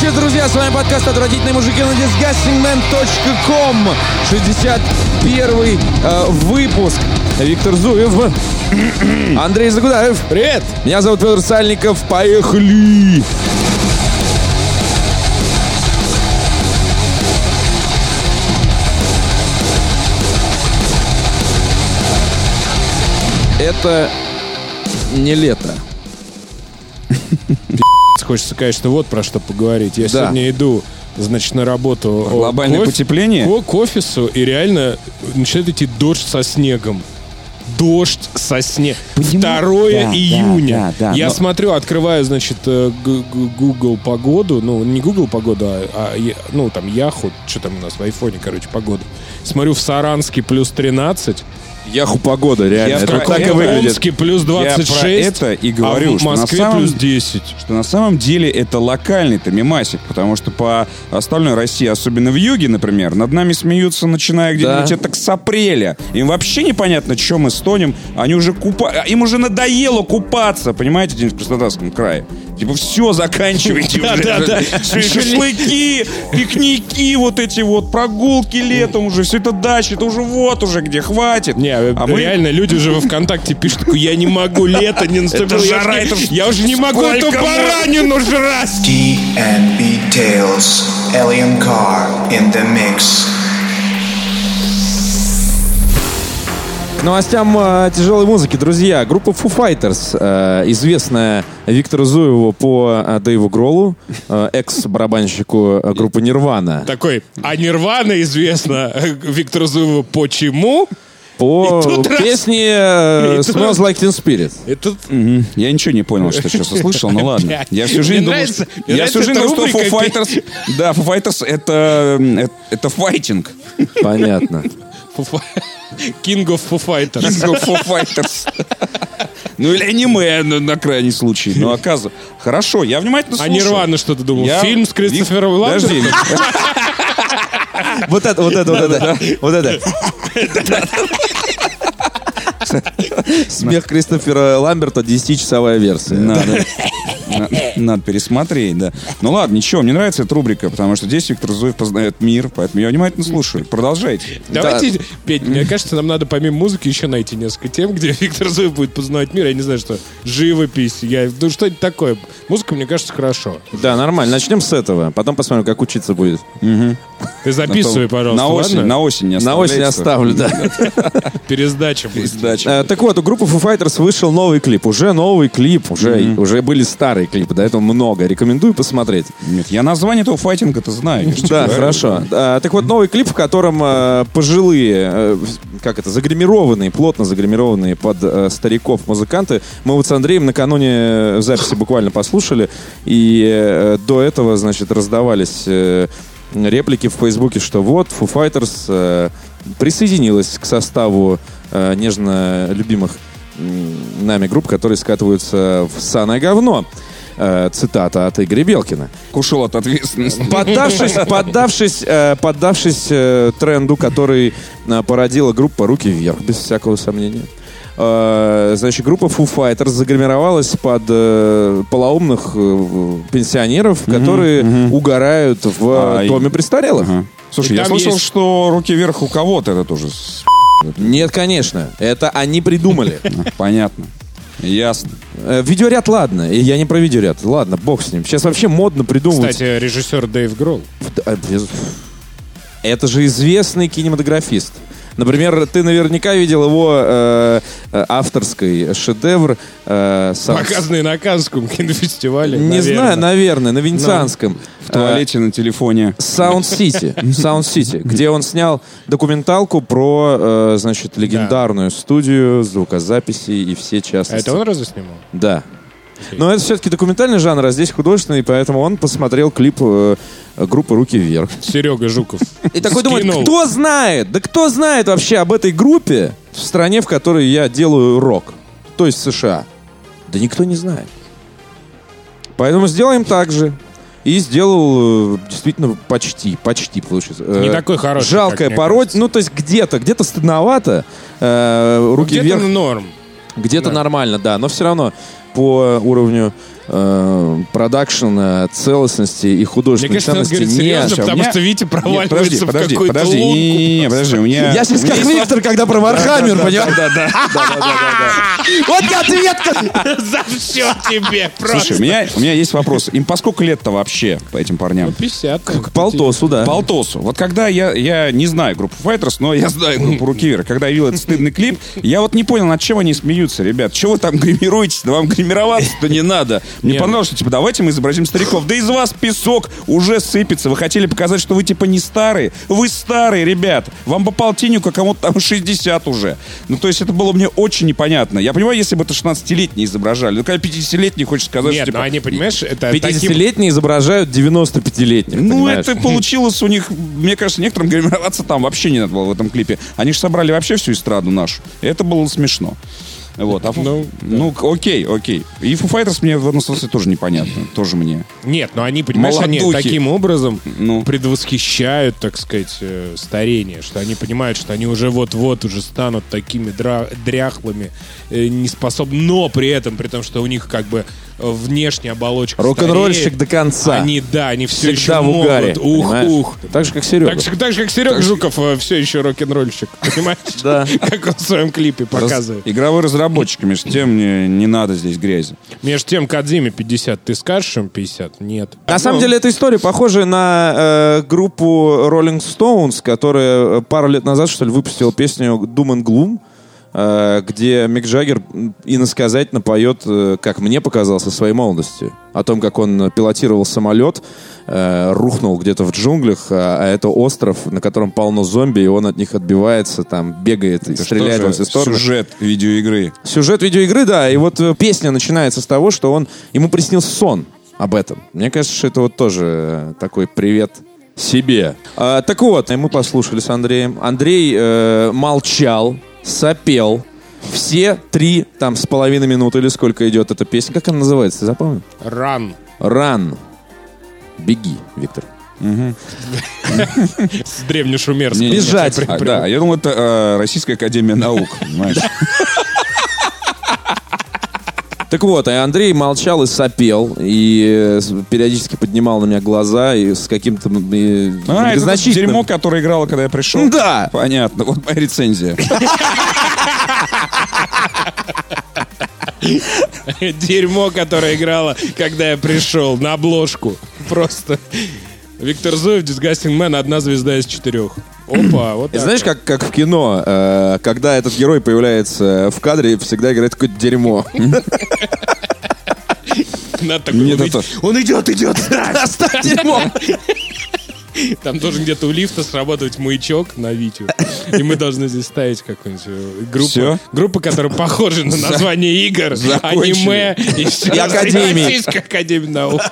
вечер, друзья! С вами подкаст «Отвратительные мужики» на disgustingman.com 61 э, выпуск. Виктор Зуев. Андрей Загудаев. Привет! Меня зовут Федор Сальников. Поехали! Это не лето. Хочется, конечно, вот про что поговорить. Я Да. сегодня иду, значит, на работу. Глобальное к офи- потепление? К, к офису, и реально начинает идти дождь со снегом. Дождь со снегом. 2 Да, июня. да, да, Я но- смотрю, открываю, значит, э, Google погоду. Ну, не Google погоду, а, а ну, там, Яху. Что там у нас в айфоне, короче, погода. Смотрю, в Саранске плюс 13. Яху погода, реально. Я Это про так и это- в выглядит. Омске плюс 26. Я про это и говорю, а в что на Москве самом- плюс 10. Что на самом деле это локальный-то мемасик, потому что по остальной России, особенно в юге, например, над нами смеются, начиная где-нибудь Да. это с апреля. Им вообще непонятно, чем мы стонем. Они уже купа... Им уже надоело купаться, понимаете, где-нибудь в Краснодарском крае. Типа, все, заканчивайте уже. Да-да-да. Всё, Шашлыки, пикники, вот эти вот, прогулки летом уже, все это дача, это уже вот уже где, хватит. Не, А мы- реально, люди уже во ВКонтакте пишут, я не могу, лето не наступило. Жара, это Я уже не могу эту баранину жрать. D&B Tales, Alien Car in the mix. К новостям э, тяжелой музыки, друзья. Группа Foo Fighters, э, известная Виктору Зуеву по э, Дэйву Гролу, э, экс-барабанщику э, группы Нирвана. Такой, а Нирвана известна Виктору Зуеву почему? По И тут раз- песне э, и тут Smells раз- Like Teen Spirit. И тут Мгм. Я ничего не понял, что сейчас услышал, ну ладно. Я всю жизнь Мне думал, нравится- что- мне я всю жизнь эта думал, что Foo рубрика, Fighters... Да, Foo Fighters это... Это, это файтинг. Понятно. King of Foo Fighters. King of Foo Fighters. Ну или аниме на, на крайний случай. Ну, оказывается. Хорошо, я внимательно А слушаю. Нирвана что ты думал? Я- Фильм с Кристофером Вик- Ламбертом? Подожди. Вот это, вот это, вот это. Вот это. Смех Кристофера Ламберта 10-часовая версия. Надо, надо пересмотреть, да. Ну ладно, ничего, мне нравится эта рубрика, потому что здесь Виктор Зуев познает мир, поэтому я внимательно слушаю. Продолжайте. Давайте, Петь, мне кажется, нам надо помимо музыки еще найти несколько тем, где Виктор Зуев будет познавать мир. Я не знаю, что живопись, я, ну что-нибудь такое. Музыка, мне кажется, хорошо. Да, нормально. Начнем с этого. Потом посмотрим, как учиться будет. Ты записывай, пожалуйста, На осень, ладно? на осень не На осень оставлю, да. Пересдача будет. Сдача. Э, Так вот, у группы Foo Fighters вышел новый клип. Уже новый клип. Уже, уже были старые клипы. До этого много. Рекомендую посмотреть. Нет, я название этого файтинга-то знаю. Да, хорошо. А, так вот, новый клип, в котором э, пожилые, э, как это, загримированные, плотно загримированные под э, стариков музыканты. Мы вот с Андреем накануне записи буквально послушали. И до этого, значит, раздавались реплики в Фейсбуке, что вот, Foo Fighters присоединилась к составу нежно любимых нами групп, которые скатываются в саное говно. Э, цитата от Игоря Белкина. Ушел от ответственности. Поддавшись, поддавшись, э, поддавшись э, тренду, который породила группа «Руки вверх», без всякого сомнения. Значит, группа Foo Fighters загримировалась под э, полоумных э, пенсионеров, которые угорают в А, доме престарелых. Ага. Слушай, И я слышал, есть- что руки вверх у кого-то это тоже. Нет, конечно. Это они придумали. Понятно. Ясно. Э, Видеоряд, ладно. Я не про видеоряд. Ладно, бог с ним. Сейчас вообще модно придумывать. Кстати, режиссер Дэйв Гролл. А, без- Это же известный кинематографист. Например, ты наверняка видел его э, э, авторский шедевр. э, сам- Показанный на Канском кинофестивале. Не наверное. знаю, наверное, на Венецианском. В туалете на телефоне. Sound City, Sound City, где он снял документалку про, э, значит, легендарную студию звукозаписи и все А частности. это он разве снимал? Да. Но это все-таки документальный жанр, а здесь художественный, поэтому он посмотрел клип э, группы «Руки вверх». Серега Жуков. И такой думает, кто знает, да кто знает вообще об этой группе в стране, в которой я делаю рок, то есть США? Да никто не знает. Поэтому сделаем так же. И сделал э, действительно почти, почти получится. Не Э, такой хороший, Жалкая пародия. Ну, то есть где-то, где-то стыдновато. э, руки Где-то вверх. норм. Где-то Да. нормально, да, но все равно по уровню э, продакшена, целостности и Мне художественной кажется, ценности говорить нет. серьезно, потому меня- что Витя Нет, подожди, проваливается в подожди, какую-то подожди, лунку. не, не, не, подожди, у меня... Я сейчас как Виктор, когда про Warhammer, понимаешь? Да, да, да. Вот и ответка! За все тебе просто. Слушай, у меня, у меня есть вопрос. Им по сколько лет-то вообще, по этим парням? 50. К полтосу, да. Полтосу. Вот когда я, я не знаю группу Fighters, но я знаю группу Руки Вверх. Когда я видел этот стыдный клип, я вот не понял, над чем они смеются, ребят. Чего вы там гримируетесь? Да вам гримироваться-то не надо. Мне Не, понравилось, что типа давайте мы изобразим стариков. Да из вас песок уже сыпется. Вы хотели показать, что вы типа не старые? Вы старые, ребят. Вам по полтиннику, а кому-то там 60 уже. Ну, то есть это было мне очень непонятно. Я понимаю, если бы это 16-летние изображали. Ну, когда 50-летний хочет сказать, Нет, что типа... ну они, понимаешь, это таким... 50-летние изображают 95-летних, Ну, понимаешь? это получилось у них, мне кажется, некоторым гримироваться там вообще не надо было в этом клипе. Они же собрали вообще всю эстраду нашу. Это было смешно. Вот, а, Ну, ну, окей, окей. И Foo Fighters мне в этом смысле тоже непонятно. Тоже мне. Нет, но они, понимаешь, они Молодухи. таким образом Ну. предвосхищают, так сказать, э, старение, что они понимают, что они уже вот-вот уже станут такими дряхлыми, э, неспособны, но при этом, при том, что у них как бы внешняя оболочка Рок-н-ролльщик до конца. Они, да, они все Всегда еще в угаре. могут. Ух, понимаешь? ух. Так же, как Серега. Так, же- так же, как Серега Жуков все еще рок-н-ролльщик, понимаешь? Да. Как он в своем клипе показывает. Игровые разработчики, между тем, не, не надо здесь грязи. Между тем, Кадзиме 50, ты скажешь им 50? Нет. На самом деле, эта история похожа на э, группу Rolling Stones, которая э, пару лет назад, что ли, выпустила песню Doom and Gloom, э, где Мик Джаггер иносказательно поет, э, как мне показалось, о своей молодости. О том, как он пилотировал самолет, э, рухнул где-то в джунглях, а, а это остров, на котором полно зомби, и он от них отбивается, там, бегает и стреляет во все стороны. Сюжет видеоигры. Сюжет видеоигры, да, и вот э, песня начинается с того, что он ему приснился сон об этом. Мне кажется, что это вот тоже э, такой привет себе. А, так вот, и мы послушали с Андреем. Андрей э, молчал, сопел. Все три там с половиной минуты или сколько идет эта песня. Как она называется, ты запомнил? Ран. Ран. Беги, Виктор. С не. Бежать. А, да, я думал, это э, Российская Академия Наук, понимаешь? Так вот, и Андрей молчал и сопел, и э, периодически поднимал на меня глаза и с каким-то э, А, это дерьмо, которое играло, когда я пришел? Да. Понятно, вот моя рецензия. Дерьмо, которое играло, когда я пришел на обложку. Просто. Виктор Зуев, Disgusting Man, одна звезда из четырех. Опа, вот И знаешь, как, как в кино, э, когда этот герой появляется в кадре, всегда играет какое-то дерьмо. Надо такой, Нет, это- он идет, идет. Оставь дерьмо! Там должен где-то у лифта сработать маячок на Витю. И мы должны здесь ставить какую-нибудь э, группу. Всё? Группу, которая похожа на название игр, Закончили. аниме и все. И академии. Российская академия наук.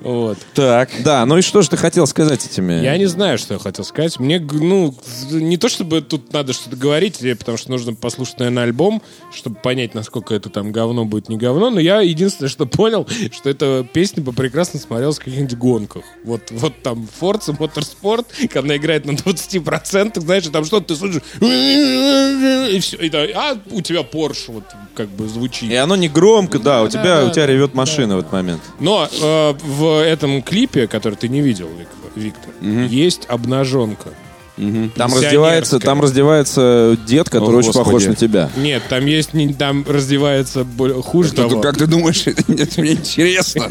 Вот. Так. Да, ну и что же ты хотел сказать этими? Я не знаю, что я хотел сказать. Мне, ну, не то чтобы тут надо что-то говорить, э, потому что нужно послушать, наверное, альбом, чтобы понять, насколько это там говно будет не говно. Но я единственное, что понял, что эта песня бы прекрасно смотрелась в каких-нибудь гонках. Вот, вот там Forza Motorsport, когда она играет на 20%, знаешь, и там что-то ты слышишь, и все. И да, а у тебя Porsche вот как бы звучит. И оно не громко, да, у тебя, да, у тебя да, ревет машина в этот момент. Но э, в этом клипе, который ты не видел, Вик- Виктор, есть обнаженка. Там Пенсионерская. раздевается, там раздевается дед, который О, очень Господи. похож на тебя. Нет, там есть, не- там раздевается более- хуже Как ты- того. Как ты думаешь, это мне интересно.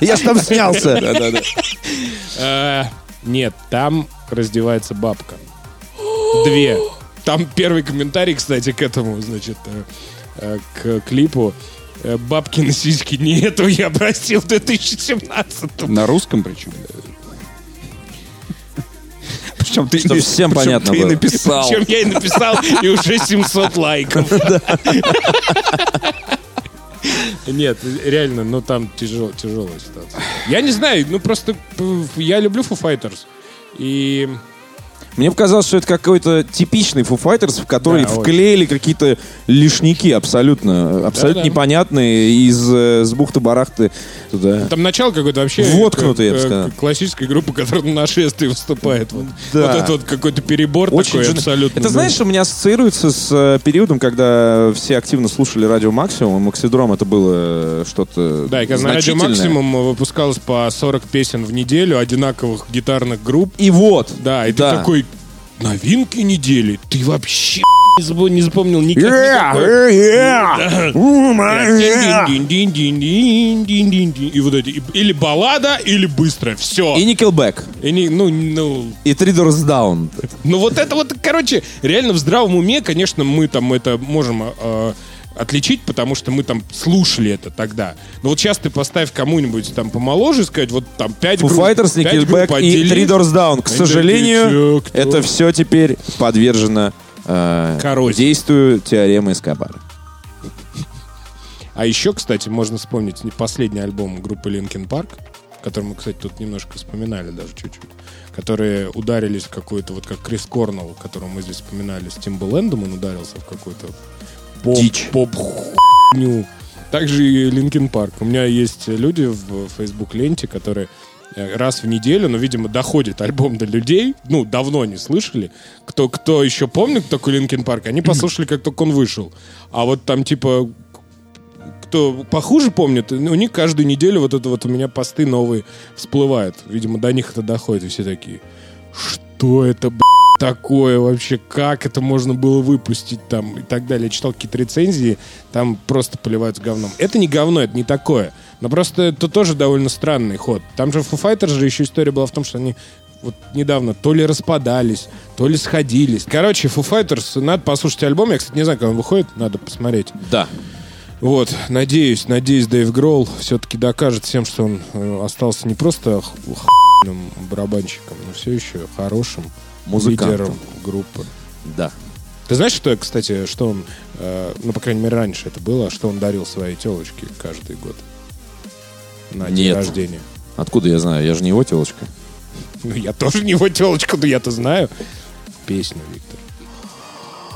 Я ж там снялся. Да-да-да. Э, нет, там раздевается бабка. Две. Там первый комментарий, кстати, к этому, значит, э, э, к клипу. Э, Бабкины сиськи не эту я просил в 2017 На русском причем. Причем ты, Чтоб всем понятно ты было. написал. Причем я и написал, и уже 700 лайков. Нет, реально, ну там тяжел, тяжелая ситуация. Я не знаю, ну просто э, я люблю Foo Fighters. И Мне показалось, что это какой-то типичный Foo Fighters, в который Да, очень. вклеили какие-то лишники абсолютно, абсолютно Да-да. непонятные из э, с бухты-барахты туда. Там начало какое-то вообще... Воткнутый, я бы э, сказал. классической группы, которая на нашествии выступает. Вот, Да. вот это вот какой-то перебор Очень такой жен- абсолютно. Это, знаешь, у меня ассоциируется с э, периодом, когда все активно слушали радио Максимум, и Максидром это было э, что-то Да, и когда на радио максимум выпускалось по 40 песен в неделю, одинаковых гитарных групп. И вот. Да, и ты Да. такой, новинки недели, ты вообще не запо- не запомнил никак, Yeah, yeah. И вот эти. Или баллада, или быстро. Все. И Nickelback. И не, ну, ну, И Three Doors Down. ну вот это вот, короче, реально в здравом уме, конечно, мы там это можем э, отличить, потому что мы там слушали это тогда. Но вот сейчас ты поставь кому-нибудь там помоложе, сказать, вот там 5 Foo групп. Fighters, Nickelback групп и. Three Doors Down. К сожалению, это все теперь подвержено э, Коррозии. действию теоремы Эскобара. А еще, кстати, можно вспомнить последний альбом группы Linkin Park, который мы, кстати, тут немножко вспоминали даже чуть-чуть, которые ударились в какую-то, вот как Крис Корнелл, которого мы здесь вспоминали, с Тимбалендом, он ударился в какую-то поп, Дичь. поп хуйню. Также и Linkin Park. У меня есть люди в Facebook ленте, которые э, раз в неделю, но, видимо, доходит альбом до людей, ну, давно не слышали. Кто, кто еще помнит такой Linkin Park, они послушали, как только он вышел. А вот там, типа, кто похуже помнит, у них каждую неделю вот это вот у меня посты новые всплывают. Видимо, до них это доходит, и все такие, что это, б***ь, такое вообще, как это можно было выпустить там и так далее. Я читал какие-то рецензии, там просто поливают с говном. Это не говно, это не такое. Но просто это тоже довольно странный ход. Там же в Foo Fighters же еще история была в том, что они вот недавно то ли распадались, то ли сходились. Короче, Foo Fighters, надо послушать альбом. Я, кстати, не знаю, когда он выходит, надо посмотреть. Да. Вот, надеюсь, надеюсь, Дэйв Гроул все-таки докажет всем, что он э, остался не просто барабанщиком, но все еще хорошим Музыкантом. лидером группы. Да. Ты знаешь, что, кстати, что он, э, ну, по крайней мере, раньше это было, что он дарил своей телочке каждый год на день Нет. рождения? Откуда я знаю? Я же не его телочка. Ну, я тоже не его телочка, но я-то знаю песню, Виктор.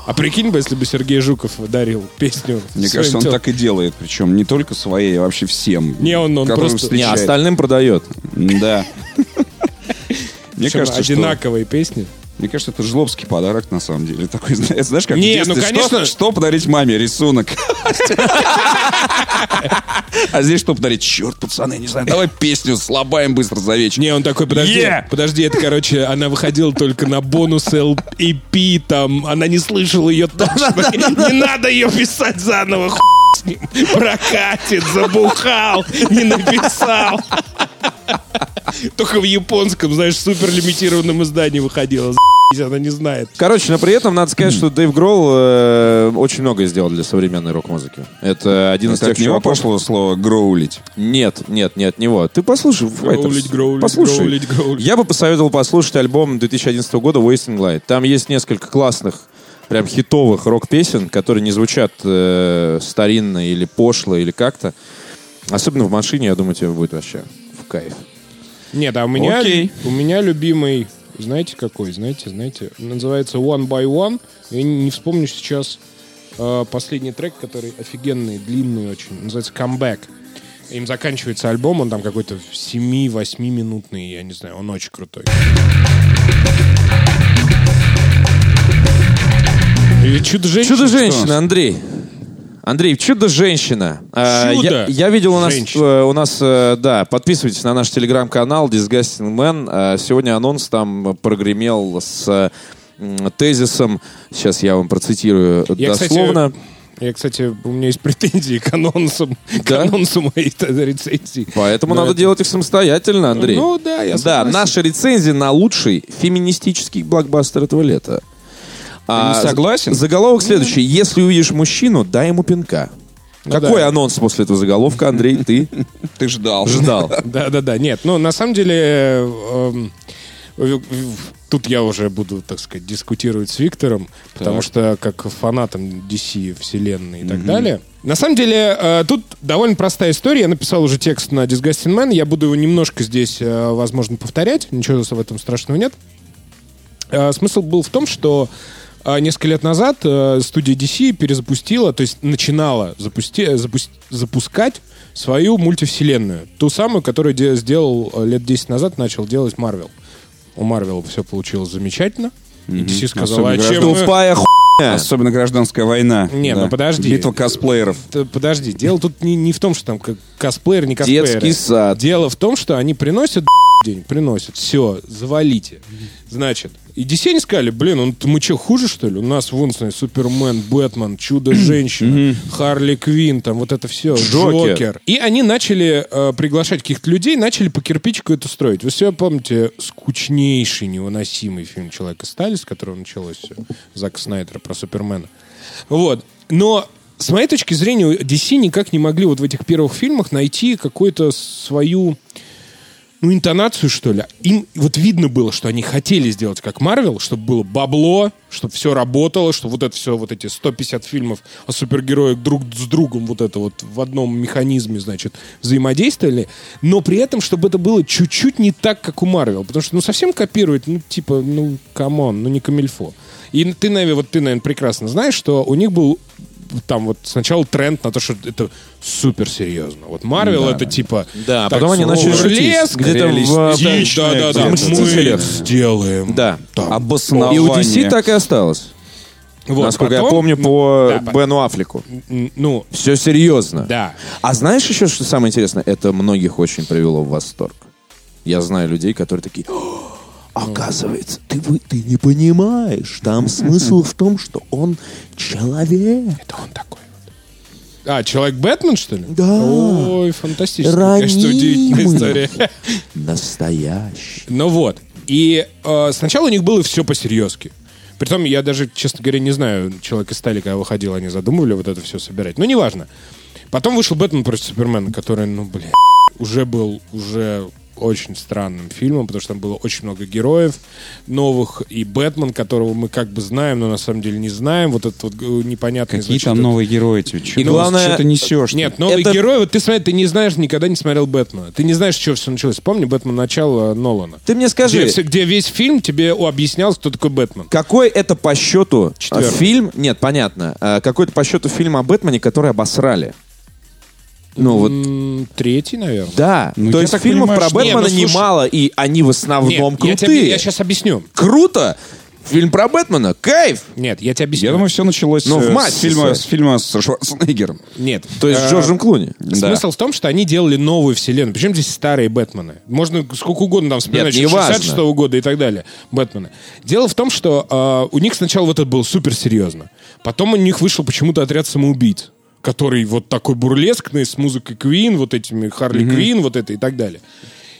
А прикинь бы, если бы Сергей Жуков дарил песню Мне кажется, он тел- так и делает. Причем не только своей, а вообще всем. Не, он- он просто- Не, встречает. остальным продает. Да. Мне кажется, одинаковые песни. Мне кажется, это жлобский подарок, на самом деле. Такой, знаешь, как в Не, детстве, ну, что- конечно. Что, подарить маме? Рисунок. А здесь что подарить? Черт, пацаны, не знаю, давай песню слабаем быстро за вечер. Не, он такой, подожди, подожди, это, короче, она выходила только на бонус LP, там, она не слышала ее точно. Не надо ее писать заново, хуй с ним. Прокатит, забухал, не написал. Только в японском, знаешь, супер лимитированном издании выходила. Она не знает. Короче, но при этом надо сказать, что Дэйв Гролл э, очень многое сделал для современной рок-музыки. Это один из тех него чуваков- пошло слово «гроулить». Нет, нет, не от него. Ты послушай. Гроулить, гроулить, послушай. гроулить, гроулить. Я бы посоветовал послушать альбом 2011 года Wasting Light. Там есть несколько классных, прям хитовых рок-песен, которые не звучат э, старинно или пошло, или как-то. Особенно в машине, я думаю, тебе будет вообще в кайф. Нет, а у меня, Окей. у меня любимый, знаете какой, знаете, знаете, называется One by One. Я не, вспомню сейчас э, последний трек, который офигенный, длинный очень, называется Comeback. Им заканчивается альбом, он там какой-то 7-8 минутный, я не знаю, он очень крутой. И Чудо-женщина. Чудо-женщина, Андрей. Андрей, чудо-женщина. А, Чудо Я, я видел у нас, женщина. э, у нас, э, да, подписывайтесь на наш телеграм-канал Disgusting Man. А, Сегодня анонс там прогремел с тезисом, сейчас я вам процитирую Я, кстати, дословно. Я, кстати, у меня есть претензии к анонсам, к Да? анонсу моей рецензии. Поэтому Но надо это- делать их самостоятельно, Андрей. Ну да, я Да, согласен. наша рецензия на лучший феминистический блокбастер этого лета. А, не согласен? Заголовок следующий. Если увидишь мужчину, дай ему пинка. Ну Какой да. анонс после этого заголовка, Андрей, ты Ты ждал. ждал? Да, да, да. Нет, ну на самом деле эм, тут я уже буду, так сказать, дискутировать с Виктором, потому что как фанатом DC вселенной и так далее. На самом деле э, тут довольно простая история. Я написал уже текст на Disgusting Man. Я буду его немножко здесь, э, возможно, повторять. Ничего в этом страшного нет. А, Смысл был в том, что несколько лет назад э, студия DC перезапустила, то есть начинала запусти- запус- запускать свою мультивселенную. Ту самую, которую де- сделал э, лет 10 назад, начал делать Марвел. У Марвел все получилось замечательно. И DC сказала, а чем мы- Тупая хуйня. Особенно гражданская война. Не, ну подожди. Битва косплееров. Подожди, дело тут не, не в том, что там косплеер, не косплеер. Детский сад. Дело в том, что они приносят денег, приносят. Все, завалите. Значит, и DC они сказали, блин, ну мы что, хуже, что ли? У нас вон, смотри, Супермен, Бэтмен, Чудо-женщина, Харли Квин, там вот это все, Джокер. Джокер. И они начали э, приглашать каких-то людей, начали по кирпичику это строить. Вы все помните скучнейший, невыносимый фильм «Человек из стали», с которого началось все, Зака Снайдера про Супермена. Вот. Но с моей точки зрения, DC никак не могли вот в этих первых фильмах найти какую-то свою ну, интонацию, что ли. Им вот видно было, что они хотели сделать как Марвел, чтобы было бабло, чтобы все работало, что вот это все, вот эти 150 фильмов о супергероях друг с другом вот это вот в одном механизме, значит, взаимодействовали, но при этом, чтобы это было чуть-чуть не так, как у Марвел, потому что, ну, совсем копировать, ну, типа, ну, come on, ну, не камильфо. И ты, наверное, вот ты, наверное, прекрасно знаешь, что у них был там вот сначала тренд на то, что это супер серьезно. Вот Марвел это типа... Да, так, потом они начали шутить. Где-то в, да, да, да, да, мы сделаем. Да. Там. Обоснование. И у DC так и осталось. Вот, Насколько потом- я помню по да, Бену Аффлеку. Ну, Все серьезно. да. А знаешь еще, что самое интересное? Это многих очень привело в восторг. Я знаю людей, которые такие... «О, Оказывается, ты, ты не понимаешь. Там смысл в том, что он человек. Это он такой вот. А, Человек-Бэтмен, что ли? Да. Ой, фантастическая, конечно, удивительная Ранимый. история. Настоящий. Ну вот. И э, сначала у них было все по-серьезки. Притом, я даже, честно говоря, не знаю, человек из стали, когда выходил, они задумывали вот это все собирать. Но неважно. Потом вышел Бэтмен против Супермена, который, ну, блин, уже был уже очень странным фильмом, потому что там было очень много героев новых, и Бэтмен, которого мы как бы знаем, но на самом деле не знаем, вот этот вот э, непонятный... Какие значит, там этот- новые герои тебе? Чё И главное- Что ты несешь? Нет, новый Это- герой, вот ты смотри, ты не знаешь, никогда не смотрел Бэтмена. Ты не знаешь, с чего все началось. Помни Бэтмен начало Нолана. Ты мне скажи, Где, где весь фильм тебе объяснялось, кто такой Бэтмен. какой это по счету Четвертый. э, фильм? Нет, понятно. Э, Какой-то по счету фильм о Бэтмене, который обосрали. Ну вот, Третий, наверное. да. Ну, То я есть фильмов понимаю, про что- Бэтмена Не, ну, слушай- немало, и они в основном Нет, я, крутые. тебе, я сейчас объясню. Круто! Фильм про Бэтмена, кайф! Нет, я тебе объясню. Я думаю, все началось Ну, в э, с, массе фильма, своей. с фильма с Шварценеггером. Нет. То есть Э, с Джорджем Клуни. Смысл в том, что они делали новую вселенную. Причем здесь старые Бэтмены. Можно сколько угодно там вспоминать, Нет, еще неважно. 66 года и так далее. Бэтмены. Дело в том, что э, у них сначала вот это было супер серьезно. Потом у них вышел почему-то отряд самоубийц, который вот такой бурлескный, с музыкой Квин, вот этими Харли Квин, вот это и так далее.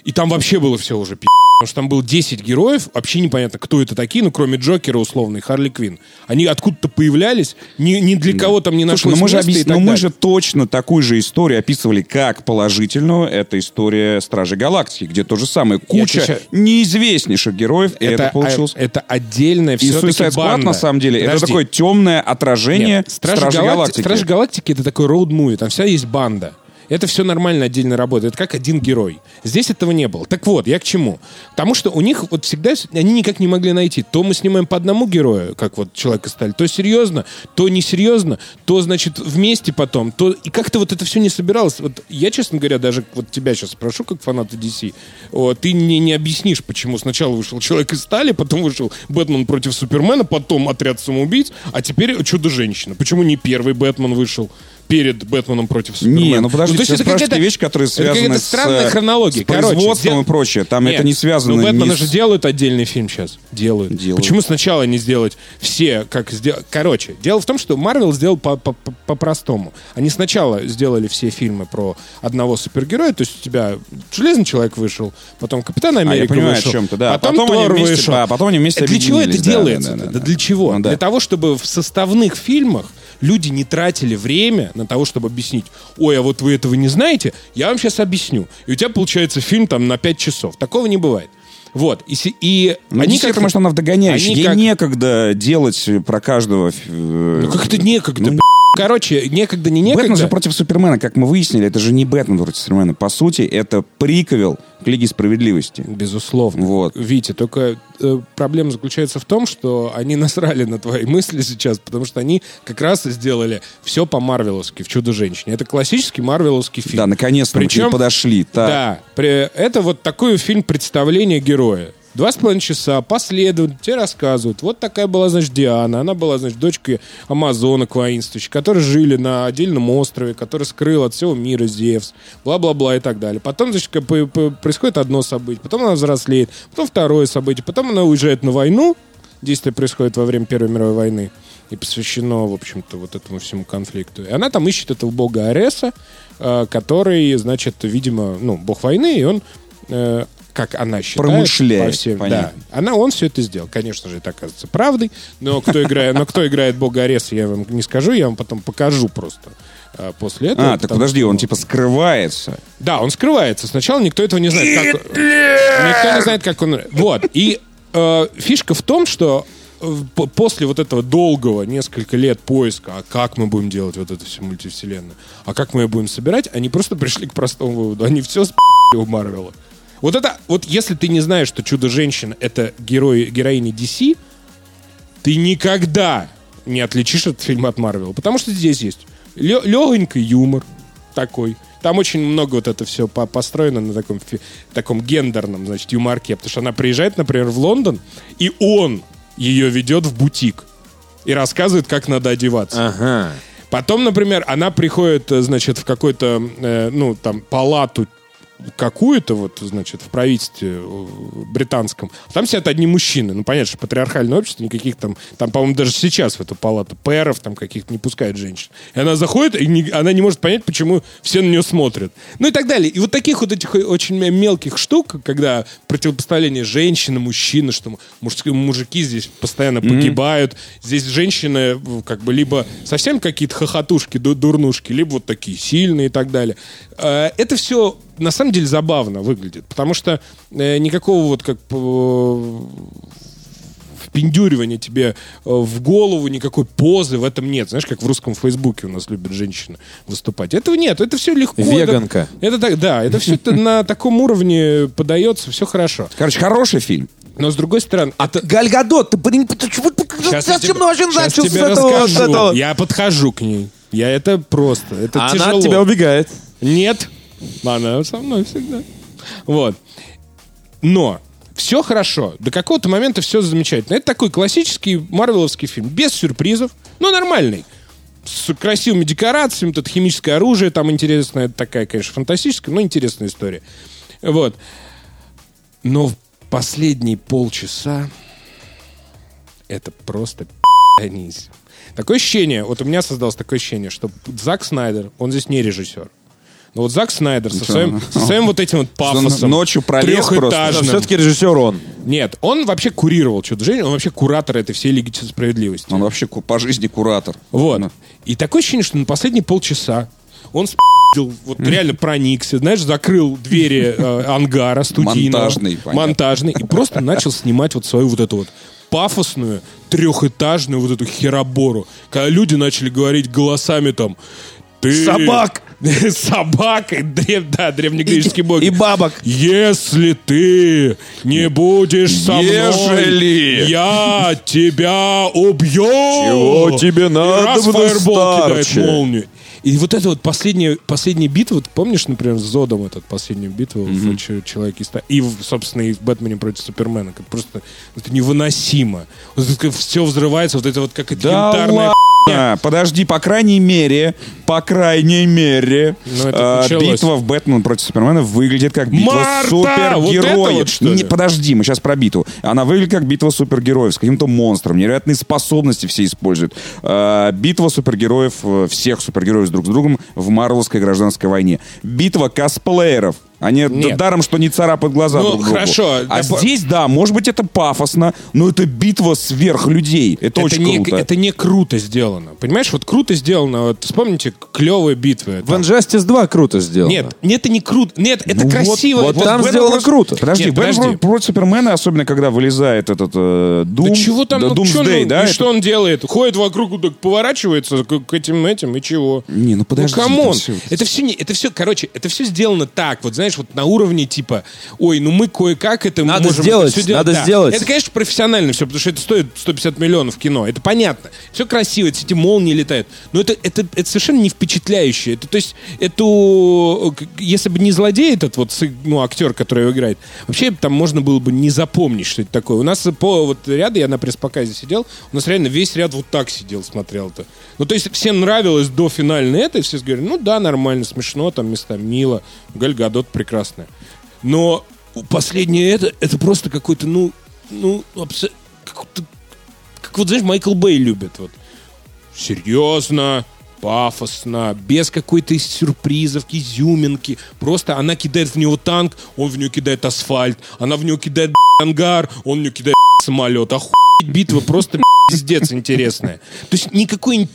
И там вообще было все уже пи***. Потому что там было 10 героев, вообще непонятно, кто это такие, ну, кроме Джокера условно и Харли Квин. Они откуда-то появлялись, ни, ни для кого там не Слушай, нашлось ну мы, же, и объяс- так ну мы же точно такую же историю описывали как положительную. Это история Стражей Галактики, где то же самое. Куча ща- неизвестнейших героев, и это, получилось. а, это отдельная И все-таки Suicide Squad, на самом деле, это Подожди. такое темное отражение Нет, Стражи, Стражей Галакти- Галактики. Стражи Галактики это такой роуд-муви, там вся есть банда. Это все нормально отдельно работает. Как один герой. Здесь этого не было. Так вот, я к чему? Потому что у них вот всегда они никак не могли найти. То мы снимаем по одному герою, как вот человек из стали, то серьезно, то несерьезно, то, значит, вместе потом, то... И как-то вот это все не собиралось. Вот я, честно говоря, даже вот тебя сейчас спрошу, как фаната DC, о, ты мне не объяснишь, почему сначала вышел человек из стали, потом вышел Бэтмен против Супермена, потом отряд самоубийц, а теперь Чудо-женщина. Почему не первый Бэтмен вышел? Перед Бэтменом против Супермена. Не, ну подожди, то есть это какая-то- это связаны какая-то с, странная э, хронология. с Короче, производством дел- и прочее. Там Нет, это не связано Ну, Бэтмена ни же с- делают отдельный фильм сейчас. Делают. Делают. Почему сначала не сделать все, как сделать... Короче, дело в том, что Марвел сделал по- по- по- по-простому. Они сначала сделали все фильмы про одного супергероя, то есть у тебя Железный Человек вышел, потом Капитан А, я Америка понимаю, вышел, о чем ты, да. потом, Потом они Тор вместе- вышел. да, потом они вместе Для чего это да, делается? да, да, Да, да. для чего? Ну, да. Для того, чтобы в составных фильмах люди не тратили время на того, чтобы объяснить, ой, а вот вы этого не знаете, я вам сейчас объясню. И у тебя получается фильм там на 5 часов. Такого не бывает. Вот. И, и Ну, они как-то- потому что она вдогоняющая. они Ей как- некогда делать про каждого... э, Ну как это некогда, Ну? Короче, некогда, не Бэтмен некогда. же против Супермена, как мы выяснили, это же не Бэтмен против Супермена. По сути, это приквел к Лиге Справедливости. Безусловно. Вот. Витя, только э, проблема заключается в том, что они насрали на твои мысли сейчас, потому что они как раз сделали все по-марвеловски в «Чудо-женщине». Это классический марвеловский фильм. Да, наконец-то мы Причем- подошли. Так. Да, при- это вот такой фильм представление героя. Два с половиной часа, последовательно тебе рассказывают. Вот такая была, значит, Диана. Она была, значит, дочкой амазонок воинствующих, которые жили на отдельном острове, который скрыл от всего мира Зевс. Бла-бла-бла и так далее. Потом, значит, происходит одно событие, потом она взрослеет, потом второе событие, потом она уезжает на войну. Действие происходит во время Первой мировой войны и посвящено, в общем-то, вот этому всему конфликту. И она там ищет этого бога Ареса, э, который, значит, видимо, ну, бог войны, и он, э, как она считает... Промышляет, по всем- понятно. да, она, он все это сделал. Конечно же, это оказывается правдой, но кто играет, но кто играет бога Ареса, я вам не скажу, я вам потом покажу просто э, после этого. А, так потому подожди, он типа скрывается. да, он скрывается. Сначала никто этого не знает. Как... Никто не знает, как он... Вот. И э, фишка в том, что э, по- после вот этого долгого несколько лет поиска, а как мы будем делать вот эту всю мультивселенную, а как мы ее будем собирать, они просто пришли к простому выводу. Они все с у Марвела. Вот это, вот если ты не знаешь, что Чудо-женщина это герой, героиня DC, ты никогда не отличишь этот фильм от Марвела. Потому что здесь есть легонький юмор такой. Там очень много вот это все по- построено на таком, таком гендерном, значит, юморке. Потому что она приезжает, например, в Лондон, и он ее ведет в бутик и рассказывает, как надо одеваться. Ага. Потом, например, она приходит, э, значит, в какой-то, э, ну, там, палату какую-то, вот, значит, в правительстве э, британском. Там сидят одни мужчины. Ну, понятно, что патриархальное общество, никаких там, там, по-моему, даже сейчас в эту палату пэров там каких-то не пускают женщин. И она заходит, и не- она не может понять, почему все на нее смотрят. Ну и так далее. И вот таких вот этих очень мелких штук, когда противопоставление женщины, мужчины, что мужские мужики здесь постоянно погибают, здесь женщины э, как бы либо совсем какие-то хохотушки, ду- дурнушки, либо вот такие сильные и так далее. Э, Это все на самом деле забавно выглядит, потому что э, никакого вот как э, впендюривания тебе э, в голову, никакой позы в этом нет. Знаешь, как в русском фейсбуке у нас любят женщины выступать. Этого нет, это все легко. Веганка. Это, это да, это все на таком уровне подается, все хорошо. Короче, хороший фильм. Но с другой стороны, это... Гальгадот, ты, блин, ты чего- ты- зачем тебе- вообще щас начал с этого? Я подхожу к ней. Я это просто, это Она тяжело. от тебя убегает. Нет, она со мной всегда. Вот. Но все хорошо. До какого-то момента все замечательно. Это такой классический марвеловский фильм. Без сюрпризов, но нормальный. С красивыми декорациями, тут химическое оружие, там интересная, такая, конечно, фантастическая, но интересная история. Вот. Но в последние полчаса это просто пи***нись. Такое ощущение, вот у меня создалось такое ощущение, что Зак Снайдер, он здесь не режиссер. Но вот Зак Снайдер со своим, со своим вот этим вот пафосом. ночью пролез просто. Все-таки режиссер он. Нет, он вообще курировал Чудо-женщину, он вообще куратор этой всей Лиги Справедливости. Он вообще по жизни куратор. Вот. Ну. И такое ощущение, что на последние полчаса он вот реально проникся, знаешь, закрыл двери э, ангара студийного. Монтажный, понятно. Монтажный. И просто начал снимать вот свою вот эту вот пафосную, трехэтажную вот эту херобору. Когда люди начали говорить голосами там... Ты... Собак! Собак! и древ- Да, древнегреческие боги. И бабок. Если ты не будешь со Ежели. мной, я тебя убью! Чего тебе надо, И раз фаербол кидает молнию. И вот это вот последняя, последняя битва, вот помнишь, например, с Зодом этот последнюю битву в Ч- Человеке И, в, собственно, и в Бэтмене против Супермена. Как просто это невыносимо. Вот все взрывается, вот это вот как это Да янтарная ладно! Подожди, по крайней мере, по крайней мере, это э, битва в Бэтмен против Супермена выглядит как битва Марта! супергероев. Вот это вот, что? Не, подожди, мы сейчас про битву. Она выглядит как битва супергероев с каким-то монстром. Невероятные способности все используют. Э, битва супергероев, э, всех супергероев друг с другом в Марвелской гражданской войне. Битва косплееров Они Нет. даром, что не царапают глаза Ну, друг другу. хорошо. А Да здесь, да, может быть, это пафосно, но это битва сверхлюдей. Это, это очень не, круто. это не круто сделано. Понимаешь, вот круто сделано. Вот вспомните клевые битвы. В там. Injustice 2 круто сделано. Нет, нет, это не круто. Нет, это Ну вот- красиво. вот Это- там Бэтмен сделано против- круто. Подожди, Нет, Бэтмен подожди. против Супермена, особенно когда вылезает этот э, Doom, Да чего там, да, ну, Doomsday, ну, да? и это- что он делает? Ходит вокруг, так поворачивается к, к этим этим, и чего? Не, ну подожди. ну, come on. это все, не, это все, короче, это все сделано так, вот знаешь, вот на уровне типа, ой, ну мы кое-как это Надо можем сделать, делать. надо Да. сделать. Это, конечно, профессионально все, потому что это стоит 150 миллионов кино, это понятно. Все красиво, эти эти молнии летают, но это, это, это совершенно не впечатляюще. Это, то есть, эту, если бы не злодей этот вот, ну, актер, который его играет, вообще там можно было бы не запомнить, что это такое. У нас по вот ряду, я на пресс-показе сидел, у нас реально весь ряд вот так сидел, смотрел это. Ну, то есть, всем нравилось до финальной это, и все говорили, ну да, нормально, смешно, там местами мило, Галь Гадот прекрасная. Но последнее это, это просто какой-то, ну, ну, абсо- какой-то, как вот, знаешь, Майкл Бэй любит, вот. Серьезно, пафосно, без какой-то сюрпризов, изюминки. Просто она кидает в него танк, он в нее кидает асфальт. Она в него кидает ангар, он в нее кидает самолет. Охуеть битва просто пиздец интересная. То есть никакой,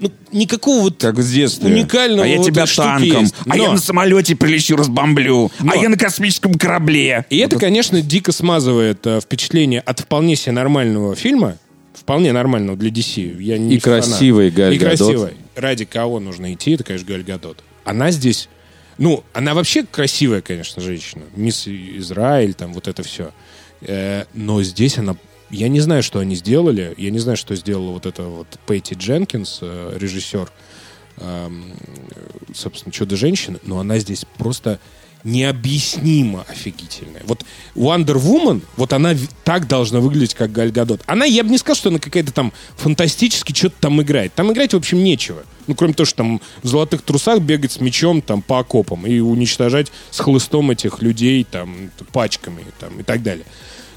ну, никакого вот Как в детстве. уникального А я вот тебя танком. есть. А я на самолете прилечу, разбомблю. Но- А я на космическом корабле. И это, конечно, дико смазывает э, впечатление от вполне себе нормального фильма, вполне нормального для DC. Я не И красивый Галь И красивый. Ради кого нужно идти, это, конечно, Галь Гадот. Она здесь... Ну, она вообще красивая, конечно, женщина. Мисс Израиль, там вот это все. но здесь она... Я не знаю, что они сделали. Я не знаю, что сделала вот эта вот Пейти Дженкинс, э, режиссер, эм, собственно, «Чудо-женщины», но она здесь просто необъяснимо офигительная. Вот Wonder Woman, вот она так должна выглядеть, как Галь Гадот. Она, я бы не сказал, что она какая-то там фантастически что-то там играет. Там играть, в общем, нечего. Ну, кроме того, что там в золотых трусах бегать с мечом там по окопам и уничтожать с хлыстом этих людей там пачками там и так далее.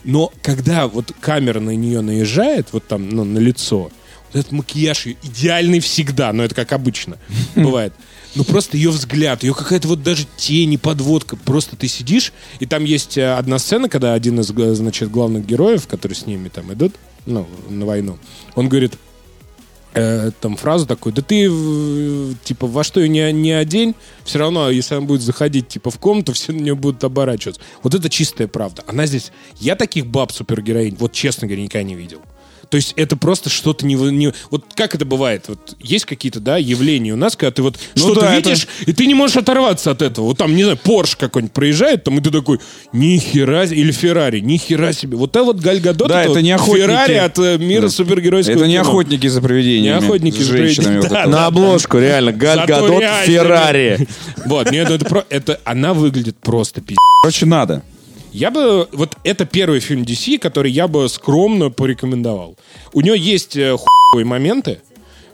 Но когда вот камера на нее наезжает, вот там, ну, на лицо, этот макияж её идеальный всегда, но это как обычно бывает. Ну, просто ее взгляд, ее какая-то вот даже тень и подводка. Просто ты сидишь, и там есть э, одна сцена, когда один из, э, значит, главных героев, которые с ними там идут, ну, на войну, он говорит, э, там фразу такую, да ты, э, типа, во что ее не, не одень, все равно, если она будет заходить, типа, в комнату, все на нее будут оборачиваться. Вот это чистая правда. Она здесь... Я таких баб супергероинь, вот честно говоря, никогда не видел. То есть это просто что-то не, не... Вот как это бывает? Вот есть какие-то, да, явления у нас, когда ты вот Ну что-то да, это- видишь, и ты не можешь оторваться от этого. Вот там, не знаю, Порш какой-нибудь проезжает, там, и ты такой, ни хера... Или Феррари, ни хера себе. Вот это вот Галь Гадот, Да, это, это вот не охотники. Феррари от э, мира супергеройского Это не кино. охотники за привидениями. Не охотники за привидениями, вот да, это На вот. обложку, реально. Галь Зато Гадот реально. Феррари. Вот, нет, ну это, про- это она выглядит просто пиздец. Короче, надо. Я бы... Вот это первый фильм DC, который я бы скромно порекомендовал. У нее есть э, хуевые моменты,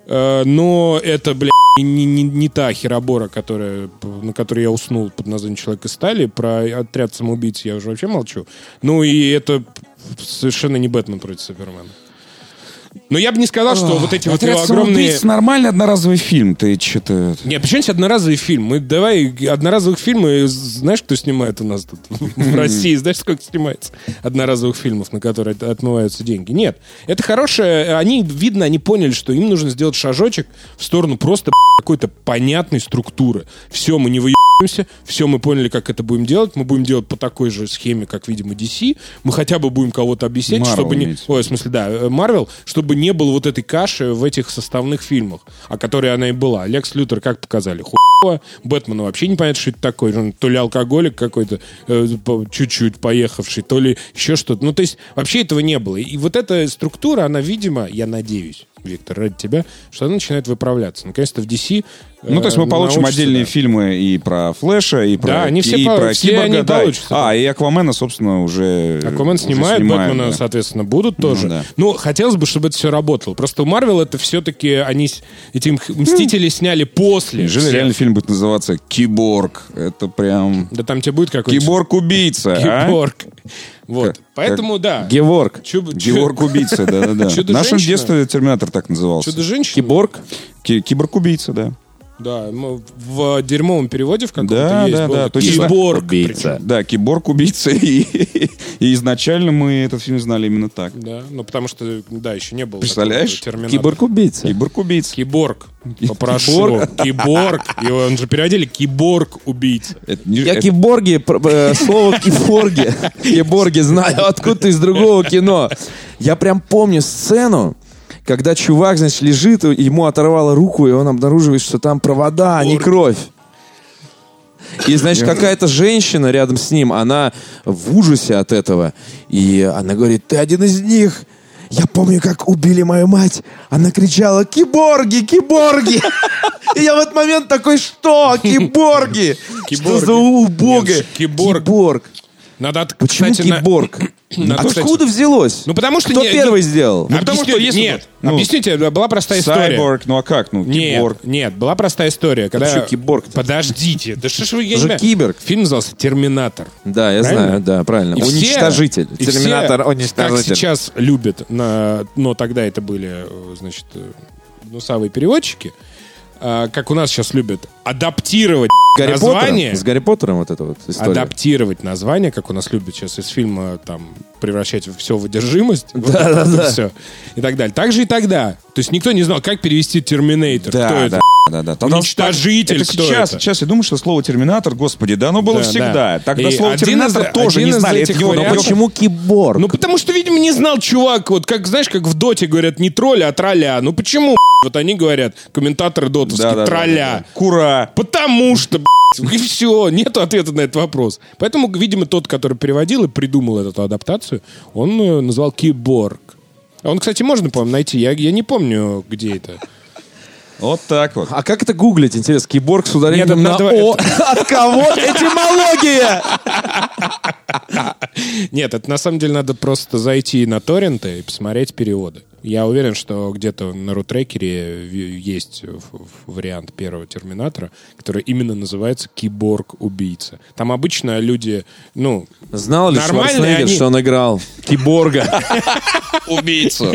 э, но это, бля, не, не- не та херобора, которая, на которой я уснул под названием «Человек из стали». Про отряд самоубийц я уже вообще молчу. Ну и это совершенно не Бэтмен против Супермена. Но я бы не сказал, что вот эти вот его огромные... нормальный одноразовый фильм. Ты что-то... Не, почему здесь одноразовый фильм? Мы давай одноразовых фильмы, знаешь, кто снимает у нас тут в России? Знаешь, сколько снимается одноразовых фильмов, на которые от- отмываются деньги? Нет. Это хорошее. Они, видно, они поняли, что им нужно сделать шажочек в сторону просто какой-то понятной структуры. Все, мы не выебываемся, все, мы поняли, как это будем делать. Мы будем делать по такой же схеме, как, видимо, DC. Мы хотя бы будем кого-то объяснять, Marvel чтобы не... Ой, в смысле, да, э, Марвел, чтобы не было вот этой каши в этих составных фильмах, о которой она и была. Лекс Лютер как показали? Хуево. Бэтмена вообще не понятно, что это такое. Он то ли алкоголик какой-то, э, чуть-чуть поехавший, то ли еще что-то. Ну, то есть, вообще этого не было. И вот эта структура, она, видимо, я надеюсь, Виктор, ради тебя, что она начинает выправляться. Наконец-то в DC... Ну, то есть мы э, получим отдельные да. фильмы и про Флэша, и про, Да, они все и по- про все Киборга. они да. получатся. А, и Аквамена, собственно, уже Аквамен уже снимает, снимают, Бэтмена, да. соответственно, будут тоже. да. Ну, хотелось бы, чтобы это все работало. Просто у Марвел это все-таки они эти Мстители сняли после. Неужели реально фильм будет называться «Киборг»? Это прям... Да там тебе будет какой-то... Киборг-убийца, а? Вот. Как- Поэтому, да. Геворг. Чуб- Киборг-убийца, да-да-да. В нашем детстве Терминатор так назывался. Чудо-женщина. Киборг. Ки- Киборг-убийца, да. Да, мы в дерьмовом переводе в каком-то Да, есть да, да, точно. киборг. Убийца. причем. Да, киборг-убийца. И, и изначально мы этот фильм знали именно так. Да, ну потому что, да, еще не было. Представляешь? такого Терминатора. Киборг-убийца. Киборг-убийца. Киборг. Попрошу. Киборг. И он же переводили киборг-убийца. Это не- Я киборги, э, слово киборги, киборги знаю откуда из другого кино. Я прям помню сцену, когда чувак, значит, лежит, ему оторвало руку, и он обнаруживает, что там провода, а не кровь. И, значит, какая-то женщина рядом с ним, она в ужасе от этого. И она говорит, ты один из них. Я помню, как убили мою мать. Она кричала, киборги, киборги. И я в этот момент такой, что? Киборги? Что за убогое? Киборг. Киборг. Надо, от- Почему кстати, на- киборг? Надо, кстати- Откуда взялось? Ну, потому что Кто не- первый сделал? Ну, потому что если Нет, ну, объясните, была простая история. Сайборг, ну а как? Ну, Нет, киборг. нет, была простая история. Когда... что киборг-то? Подождите, да что ж вы... я не киборг. Фильм назывался «Терминатор». Да, я Правильно? знаю, да, правильно. И все- уничтожитель. и все, Терминатор, Как уничтожитель. сейчас любят, на, но тогда это были, э, значит, э, гнусавые переводчики, как у нас сейчас любят, адаптировать Гарри название. Поттером? С Гарри Поттером вот эта вот история. Адаптировать название, как у нас любят сейчас из фильма там превращать все в одержимость. Вот Да, это да, вот да. всё. И так далее. Так же и тогда. То есть никто не знал, как перевести Терминатор. кто Да, это? да, да, да. Тогда- Уничтожитель, это кто сейчас, это? сейчас я думаю, что слово терминатор, господи, да, оно было Да, всегда. да. Тогда И слово терминатор из- тоже не из знали. этих Это его- вариантов- Почему киборг? Ну, потому что, видимо, не знал чувак, вот как, знаешь, как в Доте говорят, не тролля, а тролля. Ну, почему, вот они говорят, комментаторы дотовские, Да, да, да, тролля. да, да. Кура. Потому что, и все, нету ответа на этот вопрос. Поэтому, видимо, тот, который переводил и придумал эту адаптацию, он э, назвал киборг. А Он, кстати, можно, по-моему, найти. Я, я не помню, где это. Вот так вот. А как это гуглить, интересно? Киборг с ударением Нет, на О. От кого этимология? Нет, это на самом деле надо просто зайти на торренты и посмотреть переводы. Я уверен, что где-то на рутрекере есть вариант первого Терминатора, который именно называется «Киборг-убийца». Там обычно люди, ну... Знал ли Шварценеггер, они. что он играл киборга? Убийцу.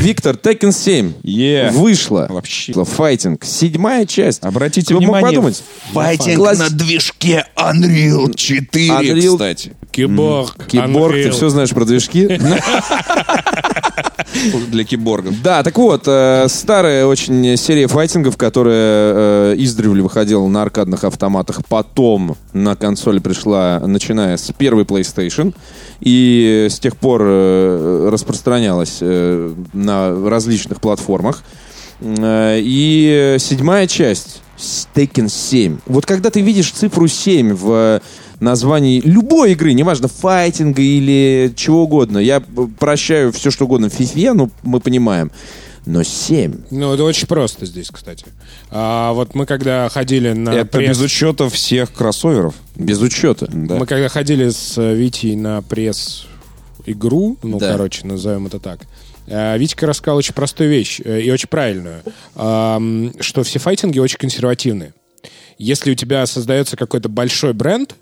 Виктор, Tekken 7 Е. вышла. Вообще. Файтинг. Седьмая часть. Обратите Кто бы мог внимание, подумать? Файтинг Класс- на движке Unreal 4, Unreal- кстати. Киборг. Киборг, ты Unreal. все знаешь про движки? Для киборгов. Да, так вот, э, старая очень серия файтингов, которая э, издревле выходила на аркадных автоматах, потом на консоли пришла, начиная с первой PlayStation, и с тех пор э, распространялась э, на различных платформах. Э, И седьмая часть, Tekken 7. Вот когда ты видишь цифру 7 в названии любой игры, неважно, файтинга или чего угодно, я прощаю все, что угодно в FIFA, ну, мы понимаем. Но 7. Ну, это очень просто здесь, кстати. А вот мы когда ходили на Это пресс... без учета всех кроссоверов. Без учета. Да. Мы когда ходили с э, Витей на пресс-игру, ну, Да. короче, назовем это так, э, Витька рассказал очень простую вещь э, и очень правильную, что все файтинги очень консервативны. Если у тебя создается какой-то большой бренд,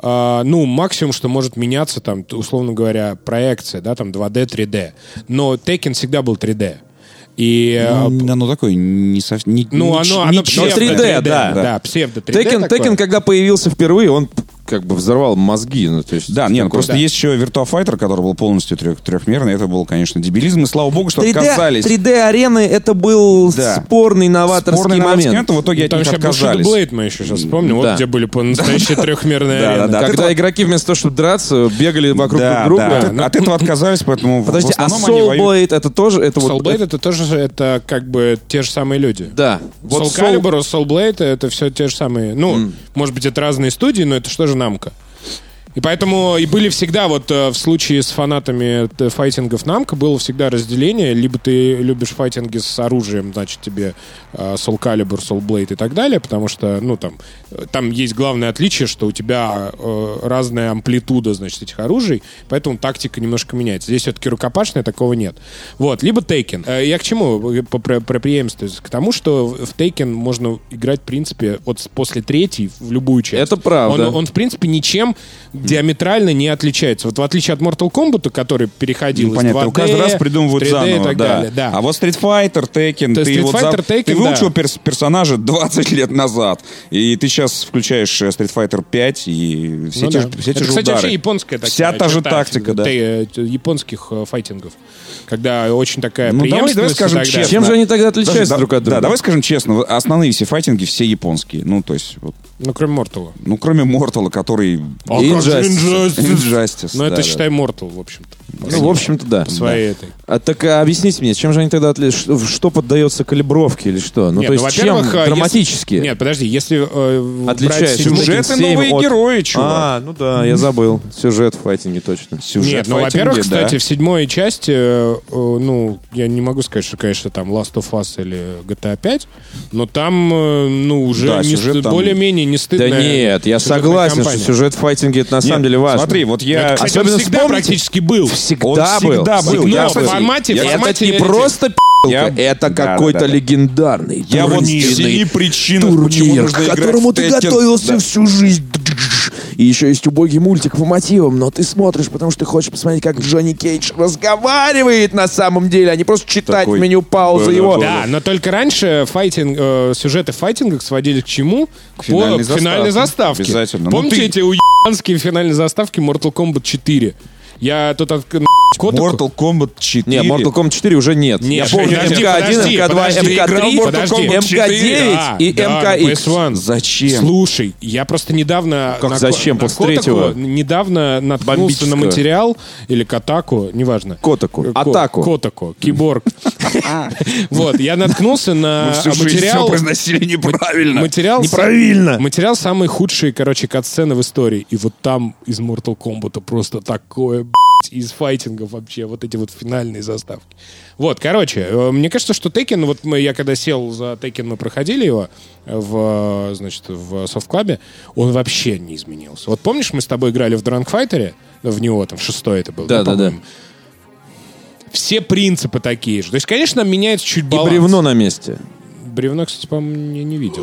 а, ну, максимум, что может меняться, там, условно говоря, проекция, да, там, 2D, 3D. Но Tekken всегда был 3D. И... э, Ну, Оно такое не совсем... не- ну, оно, оно псевдо 3D, да. да. псевдо 3D Tekken. Tekken, когда появился впервые, он как бы взорвал мозги. Ну, то есть, Да, не, ну просто есть еще Virtua Fighter, который был полностью трех, трехмерный. Это был, конечно, дебилизм. И слава богу, что 3D, отказались. 3D-арены это был Да. спорный новаторский Спорный момент. момент, в итоге от Там них еще отказались. Blade мы еще сейчас вспомним, Да. вот где были по настоящие трехмерные Да, арены. да, да. Когда этого- игроки вместо того, чтобы драться, бегали вокруг Да, друг друга. да. От, от этого отказались, поэтому в Подожди, а Soul воюют. Blade это тоже... Это Soul вот, Blade это тоже это как бы те же самые люди. Да. Soul- Calibur, Soul Blade это все те же самые. Ну, может быть, это разные студии, но это что же намка. И поэтому и были всегда, вот э, в случае с фанатами т- файтингов Намка, было всегда разделение. Либо ты любишь файтинги с оружием, значит, тебе э, Soul Calibur, Soul Blade и так далее, потому что, ну, там, э, там есть главное отличие, что у тебя э, разная амплитуда, значит, этих оружий, поэтому тактика немножко меняется. Здесь все-таки рукопашная, такого нет. Вот, либо Taken. Э, Я к чему? Э, По про, про преемственность? К тому, что в Taken можно играть, в принципе, от после третьей в любую часть. Это правда. Он, он, в принципе, ничем диаметрально не отличаются. Вот в отличие от Mortal Kombat, который переходил Ну, из понятно, 2D, у каждый раз придумывают 3D заново, и так да. далее. Да. А вот Street Fighter, Tekken, То ты есть вот Street за- Fighter, Tekken, ты выучил да. перс- персонажа 20 лет назад, и ты сейчас включаешь э, Street Fighter 5 и все Ну те, да. же, все те Это, же кстати, удары. вообще японская такая Вся та же тактика, да. те- э, японских э, файтингов. Когда очень такая Ну, давай- давай скажем честно. Чем же они тогда отличаются Даже- друг от друга? Да, давай скажем честно, основные все файтинги все японские. Ну, то есть, вот, Ну, кроме Мортала. ну, кроме Мортала, который... А Injustice. Injustice? Injustice, Ну, это, да. считай, Мортал, в общем-то. Ну, в общем-то, да. По своей этой. А так а, объясните мне, чем же они тогда? Что поддается калибровке или что? Ну, Нет, то ну, есть чем во-первых, э, драматически если- Нет, подожди, если э, седьмой- Сюжеты Tekken 7 новые от- герои, чувак. А, ну да, я забыл. Сюжет в файтинге точно. Сюжет Нет, ну, во-первых, да. кстати, в седьмой части, э, э, ну, я не могу сказать, что, конечно, там Last of Us или GTA 5, но там, э, ну, уже Да, не сюжет ст- там- более-менее не Да стыдно. нет, я согласен, что сюжет в файтинге это на самом деле важно. Смотри, вот я... Кстати, Особенно всегда вспомните- практически был. Всегда Он был. всегда был. Но Я, в кстати, формате, я- в Это формате не просто Я- это Да, какой-то да, да. легендарный Я вот турнирный семи почему турнир, к которому ты готовился Да. всю жизнь. И еще есть убогий мультик по мотивам, но ты смотришь, потому что ты хочешь посмотреть, как Джонни Кейдж разговаривает на самом деле, а не просто читать Такой- в меню паузы его. Да, но только раньше файтинг, э, сюжеты в файтингах сводились к чему? К финальной по- к финальной заставке. заставке. Обязательно. Ну, Помните ты- эти уебанские финальные заставки Mortal Kombat 4? Я тут от... Котоку- Mortal Kombat 4. Не, Mortal Kombat 4 уже нет. Не, Я помню подожди, МК1, подожди, МК2, подожди. МК3, Играл в Mortal Kombat 4? Да, и да, на МКХ. PS1. Зачем? Слушай, я просто недавно... Как на, зачем? на После третьего? Котаку недавно наткнулся на материал, или Катаку, неважно. Котаку. Ко- Атаку. Котаку, киборг. Вот, я наткнулся на материал... все произносили неправильно. Материал, Неправильно. Материал самый худший, короче, кат-сцены в истории. И вот там из Mortal Kombat просто такое, из файтингов вообще, вот эти вот финальные заставки. Вот, короче, э, мне кажется, что Tekken, вот мы, я когда сел за Tekken, мы проходили его в, э, значит, в софт-клабе, он вообще не изменился. Вот помнишь, мы с тобой играли в Drunk Fighter, в него, там, шестой это был, Да, да, по-моему? Все принципы такие же. То есть, конечно, меняется чуть И баланс. бревно на месте. Бревно, кстати, по-моему, не, не видел.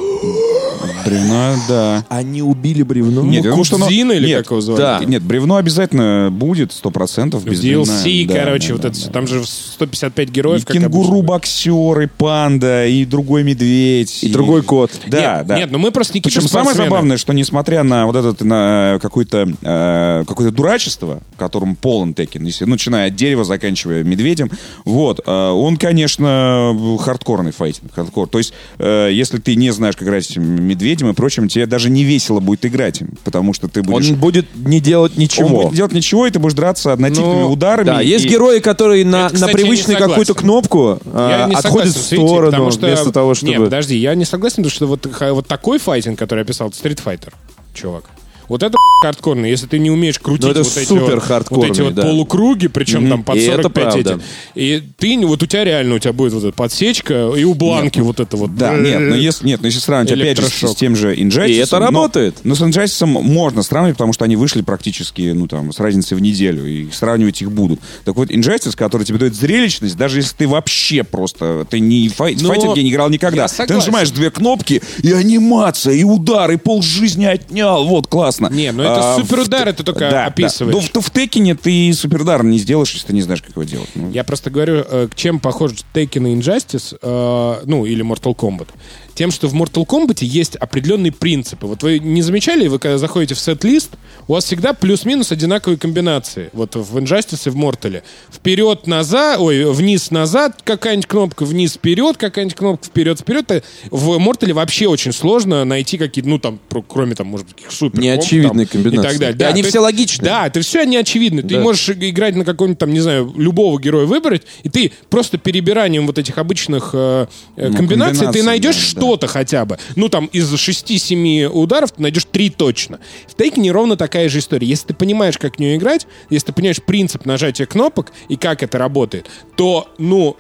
Бревно, да. Они убили бревно? Нет, я думаю, что оно- или Нет, как его звали? да. Нет, бревно обязательно будет, сто процентов. DLC, короче, вот это все. Там же 155 И героев, как кенгуру, обычно. боксер, и панда, и другой медведь. И другой кот. Да, нет, да. Нет, ну мы просто не Причем самое забавное, что несмотря на вот это на какое-то э, какое-то дурачество, которым полон Tekken, если, ну, начиная от дерева, заканчивая медведем, вот, э, он, конечно, хардкорный файтинг, хардкор. То есть, э, если ты не знаешь, как играть с этим медведем и прочим, тебе даже не весело будет играть потому что ты будешь... Он будет не делать Он ничего. будет делать ничего, и ты будешь драться однотипными Ну, ударами. Да, есть и- герои, которые на, Это, кстати, на привычную какую-то кнопку не отходят согласен, в видите, сторону, потому что... вместо того, чтобы... Нет, подожди, я не согласен, потому что вот, вот такой файтинг, который я описал, это Street Fighter, чувак. Вот это хардкорный. Если ты не умеешь крутить Ну, вот эти вот, вот эти вот да. полукруги, причем там под И это 45 эти. И ты, вот у тебя реально, у тебя будет вот эта подсечка, и у Бланки вот это вот. Да, нет, но если, нет, но если сравнивать, опять же, с, с тем же Injustice... И это но- работает. Но, с Injustice можно сравнивать, потому что они вышли практически, ну, там, с разницей в неделю, и сравнивать их будут. Так вот, Injustice, который тебе дает зрелищность, даже если ты вообще просто, ты не фай, в Но файтинге не играл никогда. Ты нажимаешь две кнопки, и анимация, и удар, и пол жизни отнял, вот, классно. Не, ну это А, суперудар, в- это только да, описываешь. Да. Ну, в, в Текине ты суперудар не сделаешь, если ты не знаешь, как его делать. Ну, Я просто говорю, э, к чем похож Tekken и Injustice, э, ну, или Mortal Kombat. Тем, что в Mortal Kombat есть определенные принципы. Вот вы не замечали, вы когда заходите в сет-лист, у вас всегда плюс-минус одинаковые комбинации. Вот в Injustice и в Mortal. Вперед-назад, ой, вниз-назад какая-нибудь кнопка, вниз-вперед какая-нибудь кнопка, вперед-вперед. Э, В Mortal вообще очень сложно найти какие-то, ну, там, кроме, там, может быть, каких супер Неочевидные там, комбинации. И так далее. И они все есть- логичны. Да, это все они очевидны. Ты Да. можешь играть на каком-нибудь там, не знаю, любого героя выбрать, и ты просто перебиранием вот этих обычных э, э, Ну, комбинаций ты комбинаций, найдешь да, да. Что-то хотя бы. Ну, там, из 6-7 ударов ты найдешь 3 точно. В Тейкене ровно такая же история. Если ты понимаешь, как в нее играть, если ты понимаешь принцип нажатия кнопок и как это работает, то, ну,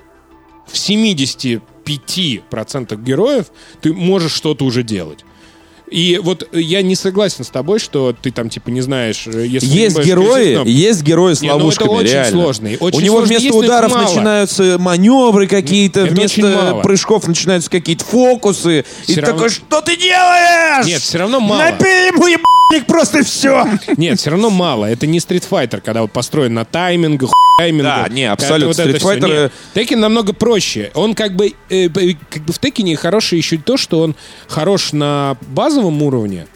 в 75% героев ты можешь что-то уже делать. И вот я не согласен с тобой, что ты там типа не знаешь, э, если Есть герои, кнопку. есть герои с Не, ну это ловушками, очень реально. сложный, очень У него сложный. вместо ударов начинаются маневры какие-то, Это вместо прыжков начинаются какие-то фокусы. и Всё ты равно- такой, что ты делаешь? Нет, все равно мало. Набей ему ебаник просто все. Нет, все равно мало. Это не Street Fighter, когда вот построен на таймингах, таймингу. Да, не, абсолютно. вот это Street. Fighter, Tekken намного проще. Он как бы, э, как бы в Текине хороший еще то, что он хорош на базовом уровне,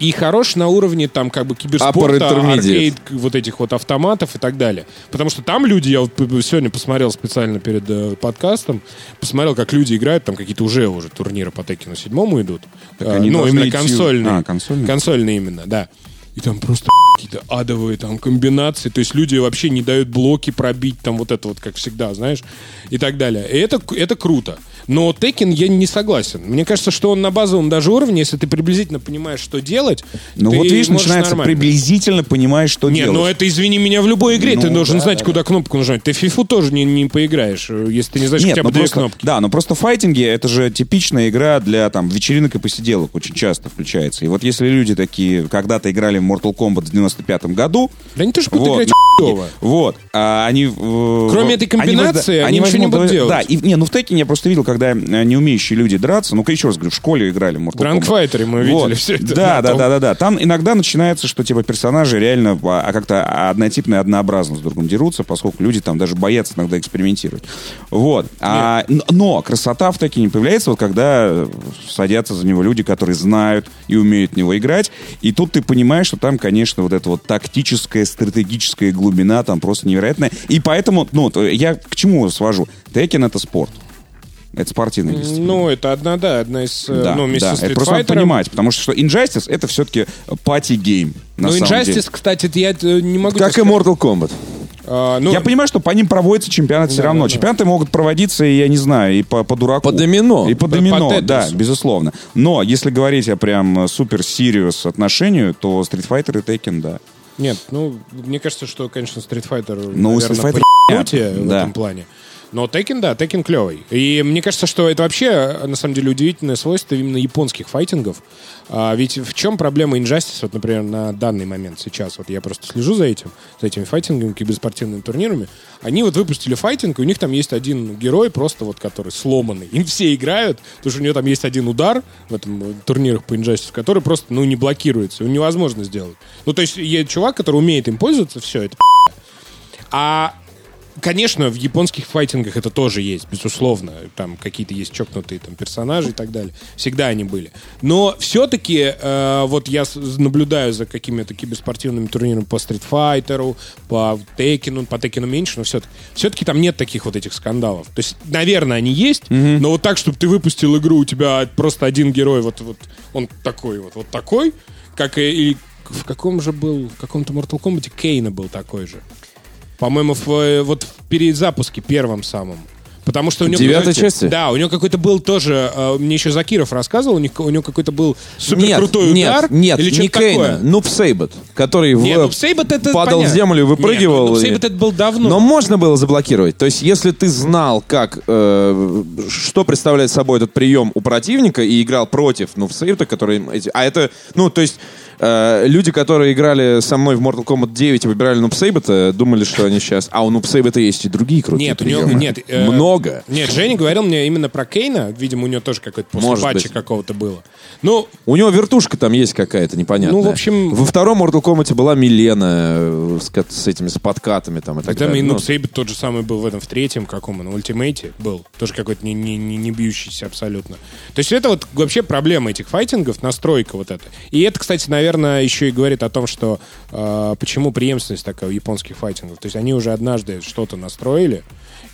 и хорош на уровне там как бы киберспорта, аркейд, вот этих вот автоматов и так далее. Потому что там люди, я вот сегодня посмотрел специально перед э, подкастом, посмотрел, как люди играют, там какие-то уже уже турниры по Текину седьмому идут. А, они ну, именно идти- консольные. А, консольные? Консольные именно, да. И там просто какие-то адовые там комбинации. То есть люди вообще не дают блоки пробить, там вот это вот, как всегда, знаешь, и так далее. И это, это круто. Но Tekken я не согласен. Мне кажется, что он на базовом даже уровне, если ты приблизительно понимаешь, что делать, Ну ты вот видишь, начинается нормально. приблизительно понимаешь, что Не, делать. ну это, извини меня, в любой игре ты Ну, должен да, знать, да, куда кнопку нажать. Ты в фифу тоже не, не поиграешь, э, если ты не знаешь Нет, хотя бы ну две просто, кнопки. да, но просто файтинги это же типичная игра для там вечеринок и посиделок очень часто включается. И вот если люди такие когда-то играли в Mortal Kombat в 95 году, Да они тоже будут вот, играть на- вот, а они... Кроме этой комбинации, они ничего не будут делать. Да, и, не, ну в Текине я просто видел, когда э, не умеющие люди драться, ну-ка еще раз говорю, в школе играли в Mortal В Дранкфайтере мы Вот. видели все это. Да, да, том. да, да, да. Там иногда начинается, что типа персонажи реально а, а, как-то однотипно и однообразно с другом дерутся, поскольку люди там даже боятся иногда экспериментировать. Вот. А, но красота в таки не появляется, вот когда э, садятся за него люди, которые знают и умеют в него играть. И тут ты понимаешь, что там, конечно, вот эта вот тактическая, стратегическая глубина там просто невероятная. И поэтому, ну, э, я к чему свожу? Текен — это спорт. Это спортивная дисциплина. Ну, это одна, да, одна из... э, Да, ну, да. это просто надо понимать, потому что, что Injustice это все-таки party game. На Ну, Injustice, деле. кстати, я э, не могу... Как и. Mortal Kombat. А, ну, Я понимаю, что по ним проводится чемпионат все Да, равно. да, да. Чемпионаты могут проводиться, и я не знаю, и по, по дураку. По домино. И по По- домино, по да, Тетрису. безусловно. Но если говорить о прям супер serious отношению, то Street Fighter и Tekken, да. Нет, ну, мне кажется, что, конечно, Street Fighter, Ну, наверное, Street Fighter по ебуте в да. этом плане. Но Tekken, да, Tekken клевый. И мне кажется, что это вообще, на самом деле, удивительное свойство именно японских файтингов. А, ведь в чем проблема Injustice, вот, например, на данный момент сейчас, вот я просто слежу за этим, за этими файтингами, киберспортивными турнирами, они вот выпустили файтинг, и у них там есть один герой просто вот, который сломанный. Им все играют, потому что у него там есть один удар в этом э, турнирах по Injustice, который просто, ну, не блокируется, его невозможно сделать. Ну, то есть, есть чувак, который умеет им пользоваться, все, это а, конечно, в японских файтингах это тоже есть, безусловно. Там какие-то есть чокнутые там, персонажи и так далее. Всегда они были. Но все-таки вот я наблюдаю за какими-то киберспортивными турнирами по Street Fighter, по Текину, по Текину меньше, но все-таки, все-таки там нет таких вот этих скандалов. То есть, наверное, они есть, но вот так, чтобы ты выпустил игру, у тебя просто один герой, вот, вот он такой вот, вот такой, как и, и в каком же был, в каком-то Mortal Kombat Кейна был такой же. По-моему, в, э, вот в перезапуске первом самом. Потому что у него... Девятой части? Да, у него какой-то был тоже... э, мне еще Закиров рассказывал, у них- у него какой-то был супер Нет, крутой нет, удар. нет, или не Кейна. Нуб Сейбот, который Не, в- ну, Сейбот это падал понятно. в землю и выпрыгивал. Нет, ну, и- Сейбот это был давно. Но можно было заблокировать. То есть, если ты знал, как, э, что представляет собой этот прием у противника и играл против Нувсейбта, который... эти- А это, ну, то есть, э, люди, которые играли со мной в Mortal Kombat 9 и выбирали Нубсейбета, думали, что они сейчас... А у Нубсейбета есть и другие крутые Нет, у него приемы. нет. э, Много. Нет, Женя говорил мне именно про Кейна. Видимо, у него тоже какой-то после патча какого-то было. Ну, У него вертушка там есть какая-то непонятная. Ну, в общем- Во втором Mortal Kombat была Милена э, с, с этими с подкатами там и так там и далее. Ну, Нуб Сейбот тот же самый был в этом, в третьем каком он, ультимейте был. Тоже какой-то не, не, не, не бьющийся абсолютно. То есть это вот вообще проблема этих файтингов, настройка вот эта. И это, кстати, наверное, еще и говорит о том, что э, почему преемственность такая у японских файтингов. То есть они уже однажды что-то настроили,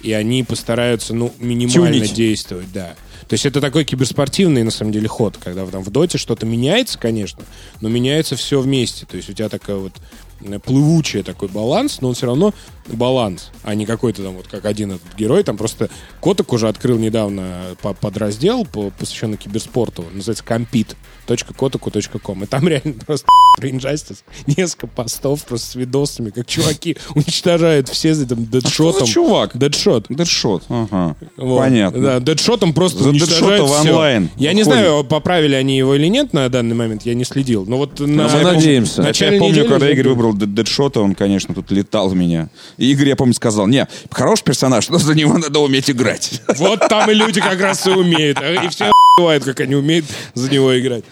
и они постараются, ну, минимально Тюнить. действовать, да. То есть это такой киберспортивный, на самом деле, ход, когда там в доте что-то меняется, конечно, но меняется все вместе. То есть у тебя такая вот э, плывучий такой баланс, но он все равно баланс, а не какой-то там вот как один этот герой. Там просто Коток уже открыл недавно по- подраздел, по- посвященный киберспорту. Называется compete.kotaku.com. И там реально просто про Injustice несколько постов просто с видосами, как чуваки уничтожают все за там дедшотом. за чувак? Дедшот. Дедшот. Ага. Вот. Понятно. Да, дедшотом просто За уничтожают Deadshot в всё. онлайн Я не выходит. знаю, поправили они его или нет на данный момент, я не следил. Но вот на... мы я помню, надеемся. я помню, когда Игорь выбрал Дед- Дедшота, он, конечно, тут летал меня. И Игорь, я помню, сказал, не, хороший персонаж, но за него надо уметь играть. Вот там и люди как раз и умеют. И все бывает, как они умеют за него играть.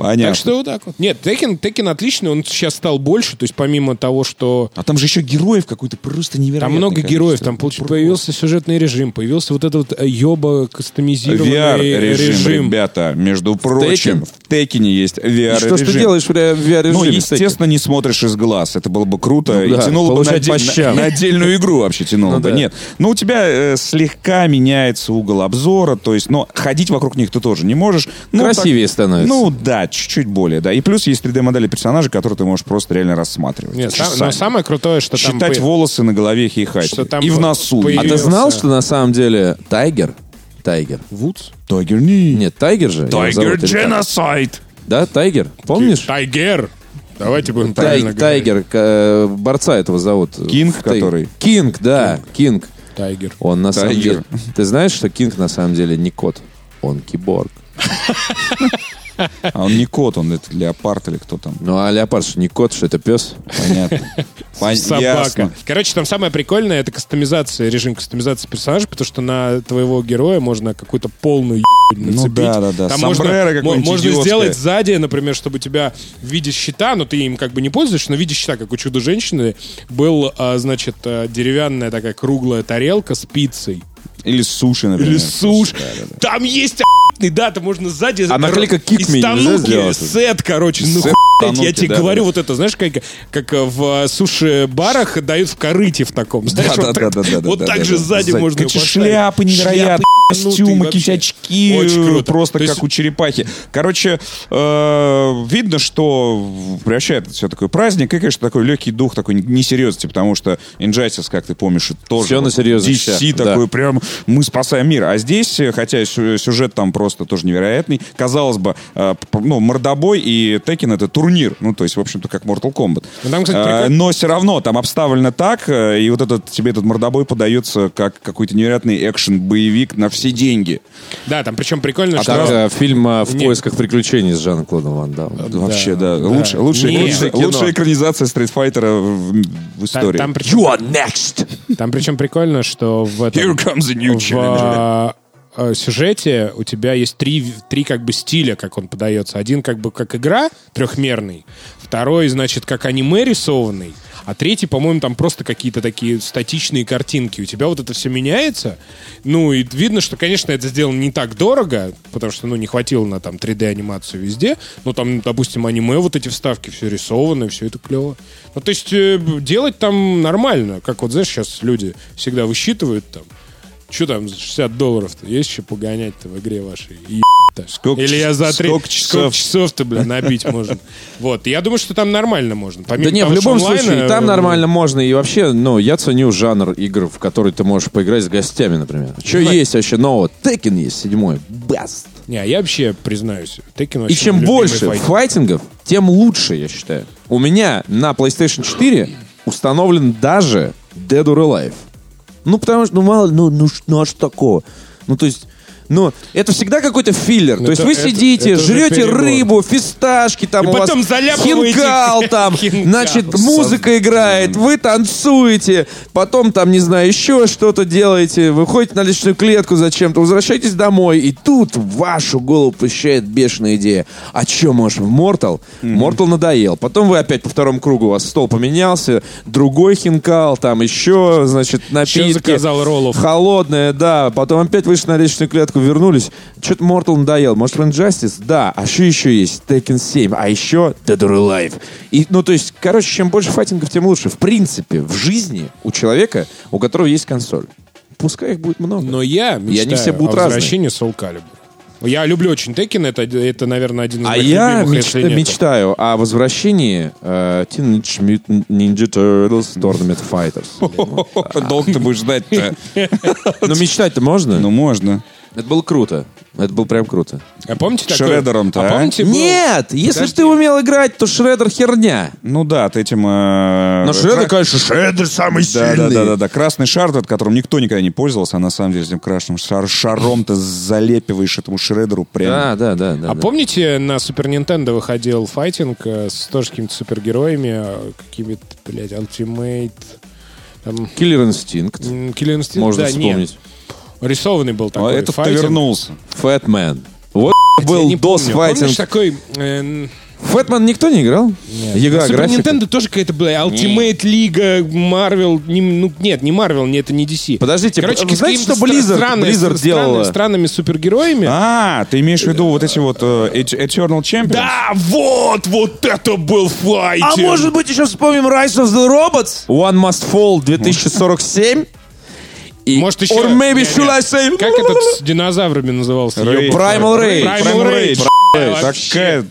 Понятно. Так что вот так вот. Нет, Текен, Текен отличный, он сейчас стал больше, то есть помимо того, что А там же еще героев какой-то просто невероятный. там много количество. героев, там получ- появился сюжетный режим, появился вот этот вот э, ёба кастомизированный VR-режим, режим. ребята, между прочим, Tekken? в Текине есть VR-режим. Что ж ты делаешь в ре- в VR-режиме? Ну, естественно, не смотришь из глаз. Это было бы круто. Ну и да, тянуло бы на, на- на отдельную игру вообще тянуло Ну бы. да. Нет. Но у тебя э, слегка меняется угол обзора. То есть, но ходить вокруг них ты тоже не можешь. Ну, Красивее так- становится. Ну, да, чуть-чуть более, да. И плюс есть 3D-модели персонажей, которые ты можешь просто реально рассматривать. Нет, сам- но самое крутое, что там... Считать волосы на голове хихать. Что там И в носу. А появился- ты знал, что на самом деле Тайгер, Тайгер, Вудс? Тайгер не. нет, Тайгер же, Тайгер? Genocide. да, Тайгер, помнишь? Тайгер. Давайте будем Тай- правильно. Тайгер, э, борца этого зовут. Кинг, Тай- который? Кинг, да, Кинг. Тайгер. Он на самом Тайгер. деле... Ты знаешь, что Кинг на самом деле не кот? Он киборг. А он не кот, он это леопард или кто там. Ну, а леопард что, не кот, что это пес? Понятно. Пон- Собака. ясно. Короче, там самое прикольное это кастомизация, режим кастомизации персонажа, потому что на твоего героя можно какую-то полную ебать Ну нацепить. да, да, да. Там Сомбреро можно, можно идиотское. сделать сзади, например, чтобы у тебя в виде щита, но ты им как бы не пользуешься, но в виде щита, как у чудо-женщины, был, а, значит, а, деревянная такая круглая тарелка с пиццей. Или суши, например. Или суш. Да, да, да. Там есть охуенный, да, там можно сзади... А наклейка «Kick me» нельзя сделать? Сет, короче, ну Сет я тебе да, говорю, да. вот это, знаешь, как, как в суши-барах дают в корыте в таком, знаешь, Да, вот да, так, да, да, да, вот да, так да, же да. сзади Сзади. можно его поставить. шляпы невероятные, Шляпы костюмы, какие-то очки, Очень э, круто. просто То как есть- у черепахи. Короче, э, видно, что превращает это все такой праздник, и, конечно, такой легкий дух такой несерьезности, потому что Injustice, как ты помнишь, тоже на вот серьезных DC щах, да. такой прям мы спасаем мир. А здесь, э, хотя сю- сюжет там просто тоже невероятный, казалось бы, э, ну, мордобой и Tekken это турнир, ну, то есть, в общем-то, как Mortal Kombat. Ну, там, кстати, Э, прикольно. но все равно там обставлено так, э, и вот этот тебе этот мордобой подается как какой-то невероятный экшен-боевик на все деньги. Да, там причем прикольно, что... Как э, фильм э, «В Не. поисках приключений» с Жаном Клодом Ван Дамом. Вообще, да. да. Лучше, лучшая, Не. лучшая- Кино. лучшая экранизация стритфайтера в, в Там, истории. там причем, You are next! там причем прикольно, что в этом... Here comes a new в. Э, сюжете у тебя есть три, три как бы стиля, как он подается. Один как бы как игра трехмерный, второй, значит, как аниме рисованный, а третий, по-моему, там просто какие-то такие статичные картинки. У тебя вот это все меняется. Ну, и видно, что, конечно, это сделано не так дорого, потому что, ну, не хватило на там 3D-анимацию везде. Но там, допустим, аниме, вот эти вставки, все рисовано, все это клево. Ну, то есть, э, делать там нормально. Как вот, знаешь, сейчас люди всегда высчитывают там, что там, за 60 долларов-то? Есть еще погонять-то в игре вашей? Ебать-то. Сколько Или я за три... сколько часов? Сколько часов-то, бля, набить можно? Вот, я думаю, что там нормально можно. Помимо Да не, в любом что онлайн, случае, и там э, нормально можно. И вообще, ну, я ценю жанр игр, в которые ты можешь поиграть с гостями, например. Что есть вообще нового? Теkken есть, седьмой. Best. Не, я вообще признаюсь, Tekken И чем больше файтинг. файтингов, тем лучше, я считаю. У меня на PlayStation 4 установлен даже Dead or Alive. Ну, потому что, ну, мало, ну, ну, ну а что такого? Ну, то есть, ну, это всегда какой-то филлер. то есть вы это- сидите, это жрете рыбу, фисташки, там И у вас потом хинкал, там, значит, музыка играет, вы танцуете, потом там, не знаю, еще что-то делаете, выходите на личную клетку зачем-то, возвращаетесь домой, и тут вашу голову посещает бешеная идея. А что, может, в Mortal? Mortal надоел. Потом вы опять по второму кругу, у вас стол поменялся, другой хинкал, там еще, значит, напитки. заказал роллов? Холодное, да. Потом опять вышли на личную клетку, вернулись. Что-то Mortal надоел. Может, в Injustice? Да. А что еще есть? Tekken 7. А еще Dead or Alive. И, ну, то есть, короче, чем больше файтингов, тем лучше. В принципе, в жизни у человека, у которого есть консоль. Пускай их будет много. Но я мечтаю они все будут о разные. возвращении Soul Calibur. Я люблю очень Tekken, это, это наверное, один из А моих я любимых, меч- если нет. мечтаю о возвращении э, Teenage Mutant Ninja Turtles Tournament Fighters. Долго ты будешь ждать-то? Ну, мечтать-то можно? Ну, можно. Это было круто. Это было прям круто. А помните такое? Шреддером-то, а? а? помните, был- Нет! Если Подожди. ж ты умел играть, то Шреддер херня. Ну да, ты этим... э, Но Шреддер, кра- конечно, Шреддер самый Да, да, сильный. да, да, да. Красный шар, от которым никто никогда не пользовался, а на самом деле этим красным шар, шаром ты залепиваешь этому шредеру прям. Да, да, да. да, А да. помните, на Супер Нинтендо выходил файтинг э, с тоже какими-то супергероями, э, какими-то, блядь, Ultimate, там, Киллер Инстинкт. Killer Instinct, Можно да, вспомнить. нет. Рисованный был А такой этот ты вернулся. Фэтмен. Вот Я был. DOS Помнишь такой... э, Фэтмен никто не играл? Игра Супер графика. Нинтендо тоже какая-то была. Ultimate Лига, Марвел. Не, ну, нет, не Марвел, не, это не DC. Подождите, Короче, вы знаете, что Blizzard- странными- Blizzard странными- делала? Странными супергероями. А, ты имеешь в виду вот эти вот Et- Eternal Champions? Да, вот, вот это был файтинг. А может быть еще вспомним Rise of the Robots? One Must Fall 2047? И Может, еще... Or maybe should. I say... Как этот с динозаврами назывался? Primal Rage. Primal Rage. Такая...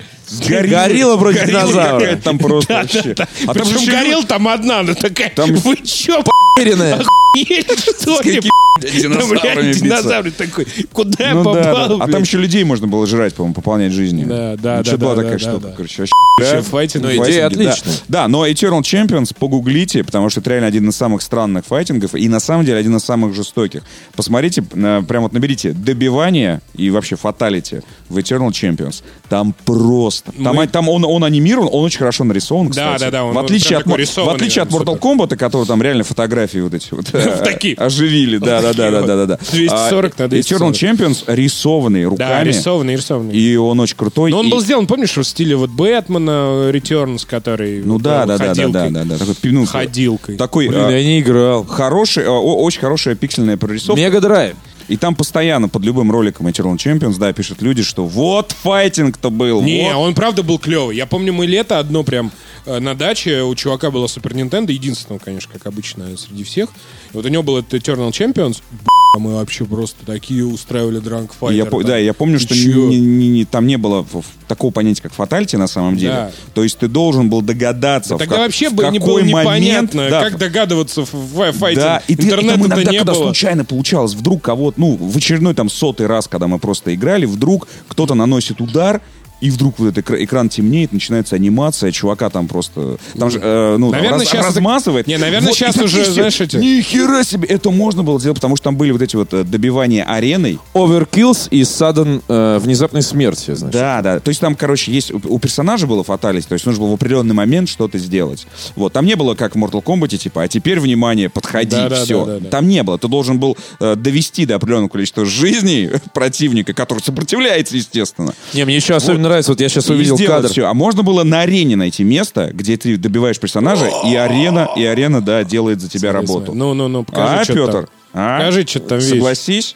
Горилла против горилла динозавра. какая-то там просто вообще. А там Причем же еще горел там одна, она такая, Там- вы чё, Уверенная. охуели, что ли? динозаврами динозавр такой, куда я Ну попал, А там еще людей можно было жрать, по-моему, пополнять жизнью. Да, да, да, что была такая штука, короче, вообще. Файтинг. Файтинги, идея да. отличная. Да, но Eternal Champions погуглите, потому что это реально один из самых странных файтингов и на самом деле один из самых жестоких. Посмотрите, прям вот наберите добивание и вообще фаталити в Eternal Champions. Там просто. Там, Мы- там он, он анимирован, он очень хорошо нарисован, Да, кстати. да, да, он в отличие, от, в отличие от Mortal Kombat, который там реально фотографии вот эти вот э, такие. оживили. Да, да, да, да, да, да, да. 240 на А, 240. Eternal Champions рисованный Да, руками. рисованный, рисованный. И он очень крутой. Но он был сделан, помнишь, в стиле вот Бэтмена Returns, который Ну да, да, да, да, да, да, да. Ну, Ходилкой. Такой Блин, а, я не играл. хороший, а, очень хорошая пиксельная прорисовка. Мега Драйв. И там постоянно под любым роликом Eternal Champions, да, пишут люди, что вот файтинг-то был. Не, вот. он правда был клевый. Я помню, мы лето одно прям на даче, у чувака была Супер Нинтендо, единственного, конечно, как обычно, среди всех. И вот у него был этот Eternal Champions. Б***ь, мы вообще просто такие устраивали дранк И я, по- да, я помню, что не- не- не- там не было такого понятия, как фатальти на самом деле. Да. То есть ты должен был догадаться, в Тогда как- вообще в бы не было какой момент, непонятно, да, как догадываться в в файте. Да, и, ты, и там иногда, не когда было. случайно получалось, вдруг кого-то, ну, в очередной там сотый раз, когда мы просто играли, вдруг кто-то наносит удар, и вдруг вот этот экра- экран темнеет, начинается анимация, чувака там просто, там же, э, ну, Наверное, раз- это- размазывает. Не, наверное, Вот, и такие уже, все, знаешь, эти- Ни хера себе, это можно было сделать, потому что там были вот эти вот э, добивания ареной. Overkills и Sudden э, внезапной смерти, значит. Да, да. То есть там, короче, есть у, персонажа было фаталить, то есть нужно было в определенный момент что-то сделать. Вот. Там не было как в Mortal Kombat, типа, а теперь, внимание, подходи, Да, да, все. да, да, да. Там не было. Ты должен был э, довести до определенного количества жизней противника, который сопротивляется, естественно. Не, мне еще особенно нравится, вот я сейчас увидел кадр. всё. А можно было на арене найти место, где ты добиваешь персонажа, и арена, и арена, да, делает за тебя работу. Ну, ну, ну, покажи, а, что Петр? там. А? Покажи, что там видишь. Согласись?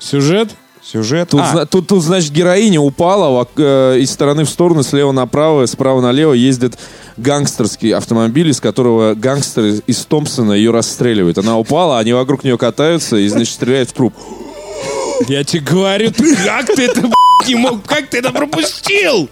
Сюжет? Сюжет? Тут, А, зна- тут, тут, значит, героиня упала, э, из стороны в сторону, слева направо, справа налево ездит гангстерский автомобиль, из которого гангстеры из Томпсона ее расстреливают. Она упала, они вокруг нее катаются и, значит, стреляют в труп. Я тебе говорю, как ты это не мог, как ты это пропустил?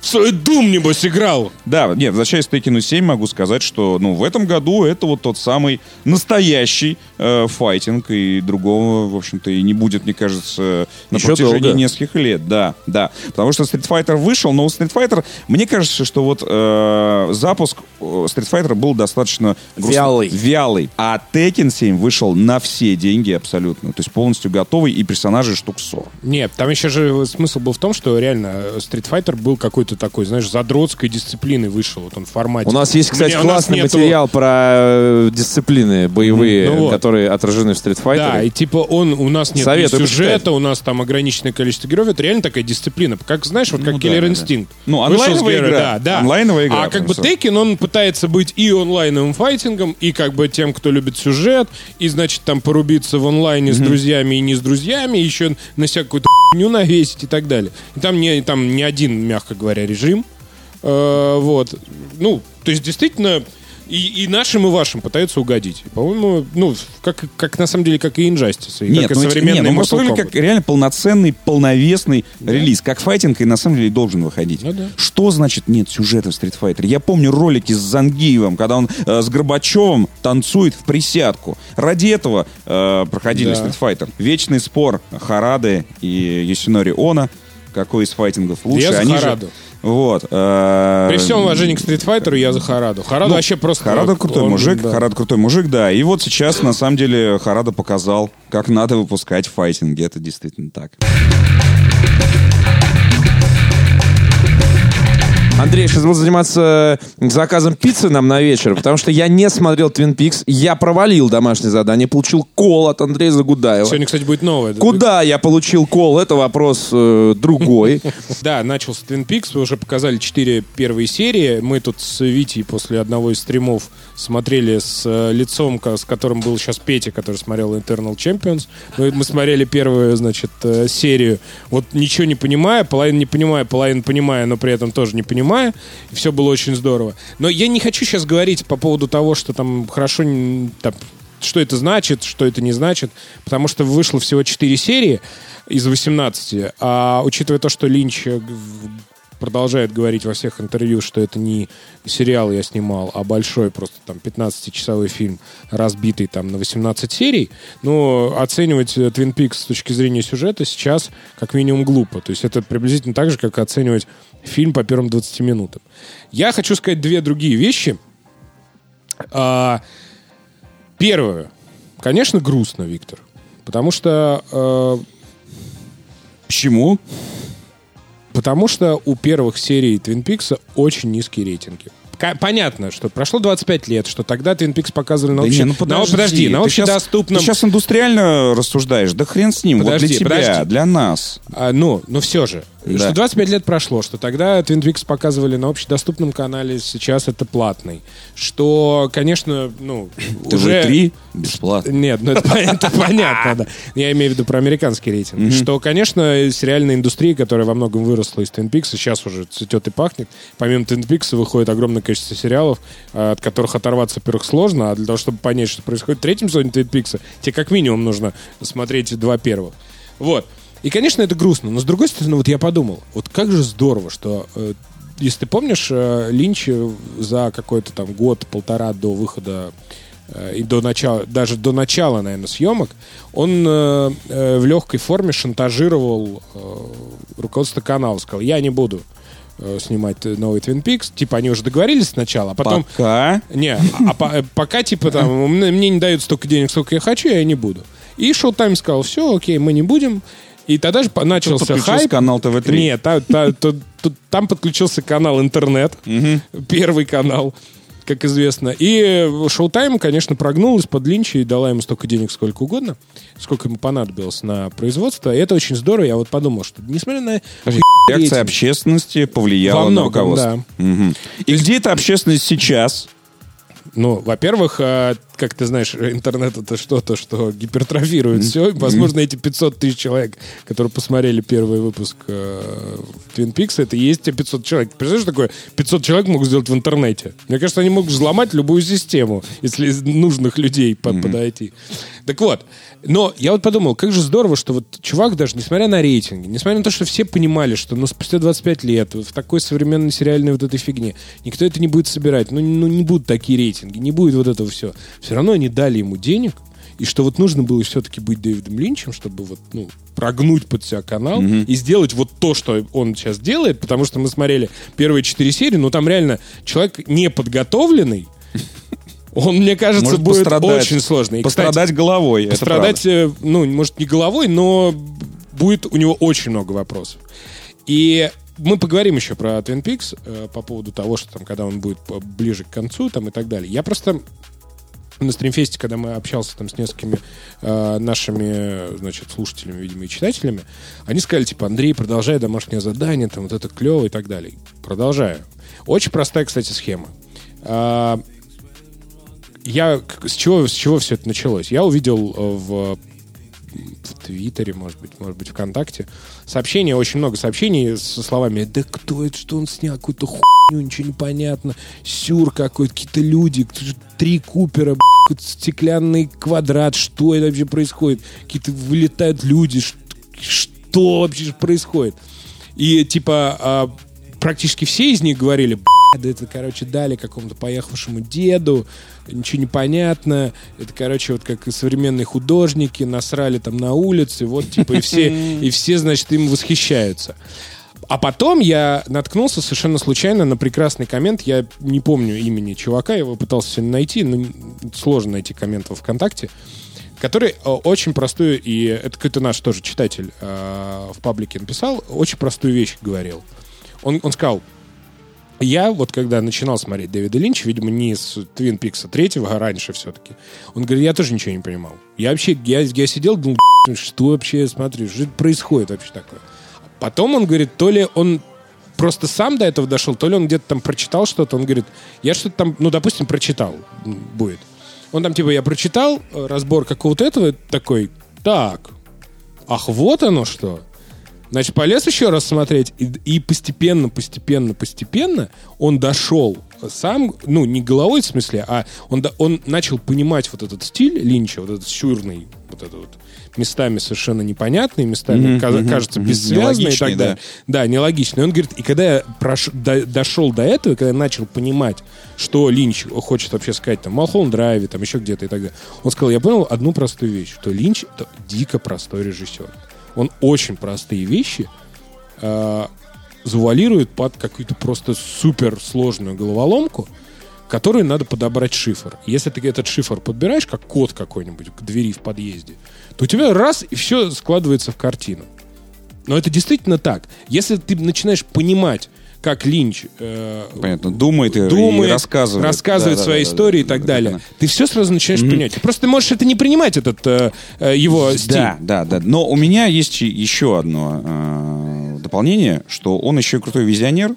В свой Дум, небось, играл. Да, нет, возвращаясь к Текину 7, могу сказать, что ну, в этом году это вот тот самый настоящий э, файтинг, и другого, в общем-то, и не будет, мне кажется, на Еще протяжении долго. нескольких лет. Да, да. Потому что Street Fighter вышел, но у Street Fighter, мне кажется, что вот э, запуск э, Street Fighter был достаточно грустно- Вялый. вялый. А Tekken 7 вышел на все деньги абсолютно. То есть полностью готовый, и персонажей штук 40. Нет, там еще же смысл был в том, что реально Street Fighter был какой-то такой, знаешь, задротской дисциплиной вышел. Вот он в формате. У нас есть, кстати, Мне- классный нету- материал про э, дисциплины боевые, Ну вот. которые отражены в Street Fighter. Да, и типа он, у нас нет Советую сюжета, почитать. у нас там ограниченное количество героев. Это реально такая дисциплина. Как, знаешь, вот как Ну да, Killer да, да. Instinct. Ну, Вышел с онлайновая игра. Да, да. Онлайновая игра, А как бы. Tekken, он пытается быть и онлайновым файтингом, и как бы тем, кто любит сюжет, и, значит, там порубиться в онлайне с друзьями и не с друзьями, еще на всякую хуйню навесить и так далее. И там не, там не один, мягко говоря, режим. Э, вот. Ну, то есть, действительно, И, и нашим, и вашим пытаются угодить. И, По-моему, ну, как, как на самом деле, как и Injustice, и Нет, как и ну, эти- современный нет, ну, Mortal Kombat. как реально полноценный, полновесный релиз. Как файтинг и на самом деле должен выходить. Ну да. Что значит нет сюжета в Street Fighter? Я помню ролики с Зангиевым, когда он э, с Горбачевым танцует в присядку. Ради этого э, проходили Да. Street Fighter. Вечный спор Харады и Ясунори Она. Какой из файтингов лучше? Я за Они же- Хараду. Вот. э, При всем уважении к Street Fighter я за Хараду. Хараду ну, вообще просто... Харада крутой он, мужик, да. Харада крутой мужик, да. И вот сейчас, на самом деле, Харада показал, как надо выпускать файтинги. Это действительно так. Андрей сейчас будет заниматься заказом пиццы нам на вечер, потому что я не смотрел Twin Peaks, я провалил домашнее задание, получил кол от Андрея Загудаева. Сегодня, кстати, будет новое. да? Куда я получил кол? Это вопрос э, другой. Да, начался Twin Peaks, вы уже показали четыре первые серии. Мы тут с Витей после одного из стримов смотрели с э, лицом, с которым был сейчас Петя, который смотрел Eternal Champions. Мы, мы смотрели первую, значит, э, серию. Вот ничего не понимая, половину не понимая, половину понимая, но при этом тоже не понимая. И все было очень здорово. Но я не хочу сейчас говорить по поводу того, что там хорошо... там, что это значит, что это не значит, потому что вышло всего 4 серии из 18, а учитывая то, что Линч э, продолжает говорить во всех интервью, что это не сериал я снимал, а большой просто там 15-часовой фильм, разбитый там на 18 серий, ну, оценивать э, Twin Peaks с точки зрения сюжета сейчас как минимум глупо. То есть это приблизительно так же, как оценивать фильм по первым 20 минутам. Я хочу сказать две другие вещи. А, Первое. Конечно, грустно, Виктор. Потому что... э, Почему? потому что у первых серий Твин Пикса очень низкие рейтинги. Понятно, что прошло 25 лет, что тогда Твин Пикс показывали на, Да обще- не, ну на- подожди, на Ты щас- общедоступном... Ты сейчас индустриально рассуждаешь. Да хрен с ним. вот Подожди, для тебя, подожди. для нас. А, ну, но все же. Да. Что 25 лет прошло, что тогда Twin Peaks показывали на общедоступном канале, сейчас это платный. Что, конечно, ну, уже... ТВ-3 бесплатно. Нет, ну это понятно, да. Я имею в виду про американский рейтинг. Что, конечно, сериальная индустрия, которая во многом выросла из Twin Peaks, сейчас уже цветет и пахнет. Помимо Twin Peaks выходит огромное количество сериалов, э, от которых оторваться, во-первых, сложно, а для того, чтобы понять, что происходит в третьем сезоне Twin Peaks, тебе как минимум нужно смотреть два первых. Вот. И, конечно, это грустно, но с другой стороны, вот я подумал, вот как же здорово, что э, если ты помнишь, э, Линч э, за какой-то там год-полтора до выхода и до начала, даже до начала, наверное, съемок, он э, в легкой форме шантажировал э, руководство канала, сказал, я не буду э, снимать новый Twin Peaks. Типа они уже договорились сначала, а потом... Пока. Не, а, по- пока, типа, там, мне, не дают столько денег, сколько я хочу, я не буду. И Showtime сказал, все, окей, мы не будем. И тогда же начался хайп. канал ТВ-3. Нет, та- та- там подключился канал интернет, первый канал, как известно. И э, Showtime, конечно, прогнулась под Линча и дала ему столько денег, сколько угодно, сколько ему понадобилось на производство. И это очень здорово. Я вот подумал, что несмотря на... Реакция общественности повлияла Во на многом, руководство. Мгм. И где эта общественность сейчас? Ну, во-первых, э, как ты знаешь, интернет это что-то, что гипертрофирует все. Возможно, эти 500 тысяч человек, которые посмотрели первый выпуск э, Twin Peaks, это и есть те 500 человек. Представляешь, что такое 500 человек могут сделать в интернете? Мне кажется, они могут взломать любую систему, если из нужных людей под- подойти. Так вот, но я вот подумал, как же здорово, что вот чувак даже, несмотря на рейтинги, несмотря на то, что все понимали, что ну, спустя 25 лет вот в такой современной сериальной вот этой фигне никто это не будет собирать, ну, ну не будут такие рейтинги, не будет вот этого все. Все равно они дали ему денег, и что вот нужно было все-таки быть Дэвидом Линчем, чтобы вот, ну, прогнуть под себя канал и сделать вот то, что он сейчас делает, потому что мы смотрели первые четыре серии, ну там реально человек неподготовленный, он, мне кажется, Может будет пострадать. очень сложный. И, кстати, Пострадать головой. это пострадать, э, ну, может, не головой, но будет у него очень много вопросов. И мы поговорим еще про Twin Peaks э, по поводу того, что там, когда он будет ближе к концу там, и так далее. Я просто на стримфесте, когда мы общался там с несколькими э, нашими, значит, слушателями, видимо, и читателями, они сказали, типа, Андрей, продолжай домашнее задание, там, вот это клево и так далее. Продолжаю. Очень простая, кстати, схема. А, я с чего, с чего все это началось? Я увидел э, в в Твиттере, может быть, может быть, ВКонтакте. Сообщения, очень много сообщений со словами «Да кто это, что он снял? Какую-то хуйню, ничего не понятно. Сюр какой-то, какие-то люди, три Купера, какой-то стеклянный квадрат. Что это вообще происходит? Какие-то вылетают люди. Ш- Что вообще происходит?» И, типа, а, практически все из них говорили, «Б***ь, да это, короче, дали какому-то поехавшему деду, ничего не понятно, это, короче, вот как и современные художники насрали там на улице, вот, типа, и все, и все, значит, им восхищаются. А потом я наткнулся совершенно случайно на прекрасный коммент. Я не помню имени чувака, я его пытался сегодня найти, но сложно найти коммент во ВКонтакте, который э, очень простую, и это какой-то наш тоже читатель э, в паблике написал, очень простую вещь говорил. Он, он сказал, я вот когда начинал смотреть Дэвида Линча, видимо, не с Твин Пикса третьего, а раньше все-таки, он говорит, я тоже ничего не понимал. Я вообще, я, я сидел, думал, «Б***ь, что вообще, я смотрю, что происходит вообще такое? Потом он говорит, то ли он просто сам до этого дошел, то ли он где-то там прочитал что-то, он говорит, я что-то там, ну, допустим, прочитал, будет. Он там, типа, я прочитал э, разбор какого-то этого, такой, так, ах, вот оно что. Значит, полез еще раз смотреть, и, и постепенно, постепенно, постепенно он дошел сам, ну, не головой в смысле, а он, он начал понимать вот этот стиль Линча, вот этот сюрный, вот этот вот местами совершенно непонятный, местами каза- мгм, кажется мгм. бессвязный и Нелогичный, так далее. Да, нелогично. И он говорит, и когда я прош- до- дошел до этого, когда я начал понимать, что Линч хочет вообще сказать там, в Малхолланд Драйве, там еще где-то и так далее, он сказал, я понял одну простую вещь, что Линч — это дико простой режиссер. Он очень простые вещи э, завуалирует под какую-то просто супер сложную головоломку, которую надо подобрать шифр. Если ты этот шифр подбираешь, как код какой-нибудь к двери в подъезде, то у тебя раз, и все складывается в картину. Но это действительно так. Если ты начинаешь понимать, как Линч э, Понятно. Думает и, думает, и рассказывает. рассказывает Да, свои да, истории да, и так да, далее, да. ты все сразу начинаешь понимать. Просто ты можешь это не принимать, этот э, его стиль. Да, да, да. Но у меня есть еще одно э, дополнение, что он еще и крутой визионер.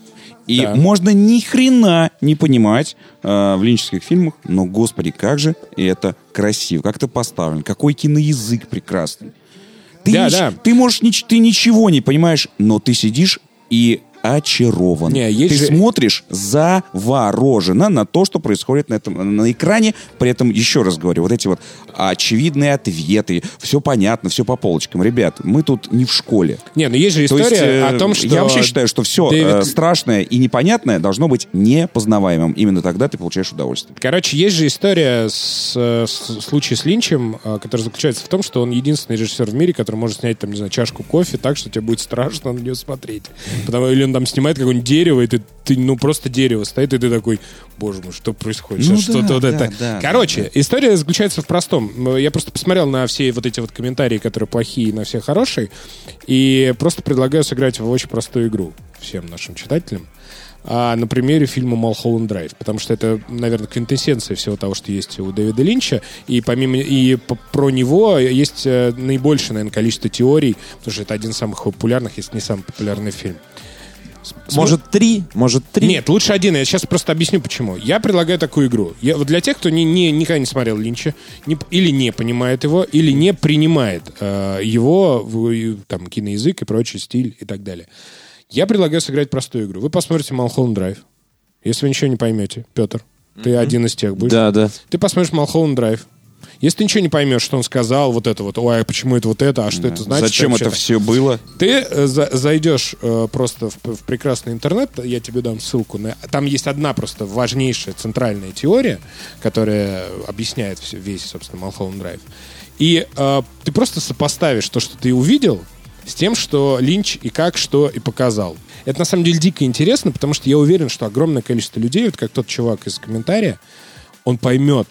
И Да. можно ни хрена не понимать э, в линческих фильмах, но, господи, как же это красиво, как это поставлено, какой киноязык прекрасный. Ты, Да, нич- да. ты можешь, ты ничего не понимаешь, но ты сидишь и очарован. Не, есть ты же- смотришь завороженно на то, что происходит на, этом, на экране. При этом, еще раз говорю, вот эти вот очевидные ответы, все понятно, все по полочкам. Ребят, мы тут не в школе. Не, ну есть же То история есть, э, о том, что... Я вообще считаю, что все Дэвид- страшное и непонятное должно быть непознаваемым. Именно тогда ты получаешь удовольствие. Короче, есть же история с, э, с случай с Линчем, э, которая заключается в том, что он единственный режиссер в мире, который может снять, там, не знаю, чашку кофе так, что тебе будет страшно на нее смотреть. Потому или он там снимает какое-нибудь дерево, и ты, ты, ну, просто дерево стоит, и ты такой, боже мой, что происходит? Ну да, что-то вот да, это. да, Короче, история заключается в простом. Я просто посмотрел на все вот эти вот комментарии, которые плохие, на все хорошие, и просто предлагаю сыграть в очень простую игру всем нашим читателям а, на примере фильма «Малхолланд Драйв», потому что это, наверное, квинтэссенция всего того, что есть у Дэвида Линча, и помимо и про него есть э, наибольшее, наверное, количество теорий, потому что это один из самых популярных, если не самый популярный фильм. Может, три? Может, три? Нет, лучше один. Я сейчас просто объясню, почему. Я предлагаю такую игру. Я, вот для тех, кто не, не- никогда не смотрел Линча, не- или не понимает его, или не принимает э, его в- там, киноязык и прочий стиль и так далее. Я предлагаю сыграть простую игру. Вы посмотрите Малхолланд Драйв. Если вы ничего не поймете, Петр, ты один из тех будешь. Да, да. Ты посмотришь Малхолланд Драйв. Если ты ничего не поймешь, что он сказал, вот это вот, ой, а почему это вот это, а что это значит? Зачем это вообще-то?» все было? Ты э, за- зайдешь э, просто в, в прекрасный интернет, я тебе дам ссылку на. Там есть одна просто важнейшая центральная теория, которая объясняет всё- весь, собственно, Малхолланд Драйв. И э, ты просто сопоставишь то, что ты увидел, с тем, что Линч и как, что и показал. Это на самом деле дико интересно, потому что я уверен, что огромное количество людей, вот как тот чувак из комментария, он поймет,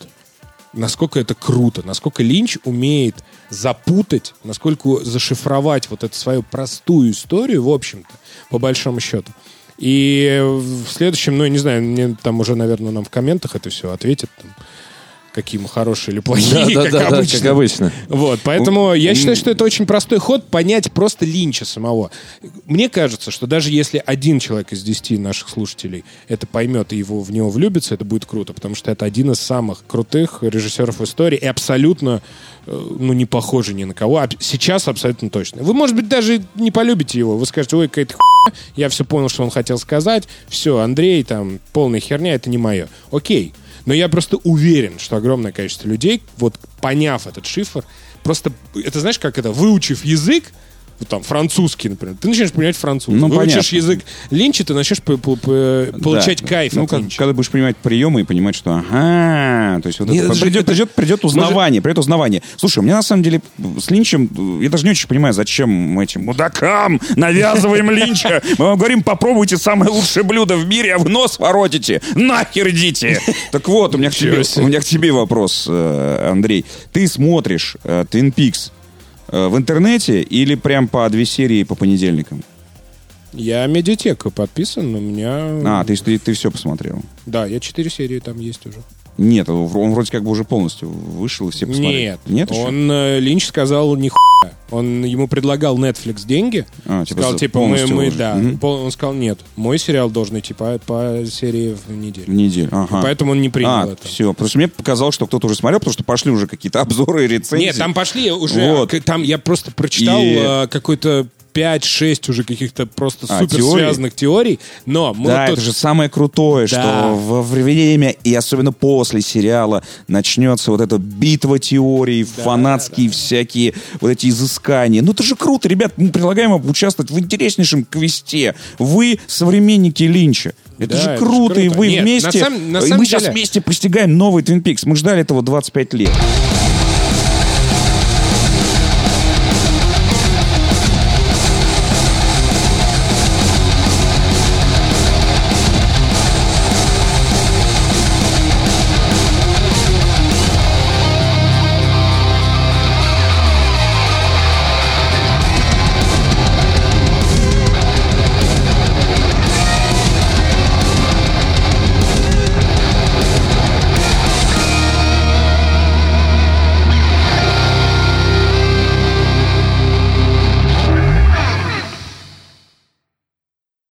насколько это круто, насколько Линч умеет запутать, насколько зашифровать вот эту свою простую историю, в общем-то, по большому счету. И в следующем, ну, я не знаю, мне там уже, наверное, нам в комментах это все ответят. Там, какие мы хорошие или плохие, Да, как да, да, обычно. как обычно. Вот, поэтому я считаю, что это очень простой ход понять просто Линча самого. Мне кажется, что даже если один человек из десяти наших слушателей это поймет и его, в него влюбится, это будет круто, потому что это один из самых крутых режиссеров в истории и абсолютно э, ну, не похожий ни на кого. А сейчас абсолютно точно. Вы, может быть, даже не полюбите его. Вы скажете, ой, какая-то хуйня, я все понял, что он хотел сказать. Все, Андрей, там, полная херня, это не мое. Окей. Но я просто уверен, что огромное количество людей, вот поняв этот шифр, просто, это знаешь, как это, выучив язык, там французский, например, ты начинаешь понимать французский. Ну, Выучишь понятно. язык Линча, ты начнешь по- по- по- получать Да. кайф Ну, от как- Линча. когда будешь понимать приемы и понимать, что ага, то есть вот Нет, это, это придет, это- придет, придет узнавание, придет узнавание. Слушай, у меня на самом деле с Линчем, я даже не очень понимаю, зачем мы этим мудакам навязываем Линча. Мы вам говорим, попробуйте самое лучшее блюдо в мире, а вы нос воротите. Нахер идите. Так вот, у меня к тебе, у меня к тебе вопрос, э, Андрей. Ты смотришь э, Twin Peaks в интернете или прям по две серии по понедельникам? Я медиатеку подписан, у меня... А, ты, ты, ты все посмотрел. Да, я четыре серии там есть уже. Нет, он вроде как бы уже полностью вышел и все посмотрели. Нет, Нет еще? он, э, Линч сказал ни Он ему предлагал Netflix деньги. А, типа, сказал, за- типа, мы, мы, да. Пол- Он сказал, нет, мой сериал должен идти по, по серии в неделю. В неделю. Ага. Поэтому он не принял а, это. все. Просто мне показалось, что кто-то уже смотрел, потому что пошли уже какие-то обзоры и рецензии. Нет, там пошли уже, Вот. там я просто прочитал И- э, какой-то 5-6 уже каких-то просто А, супер теорий? связанных теорий, но мы Да, вот тут- это же самое крутое, Да. что во время и особенно после сериала начнется вот эта битва теорий, фанатские всякие вот эти изыскания. Ну это же круто, ребят, мы предлагаем вам участвовать в интереснейшем квесте. Вы современники Линча. Это Да, же это же круто, и круто. вы Нет, вместе, на самом- на самом мы сейчас деле- вместе постигаем новый Twin Peaks. Мы ждали этого 25 лет.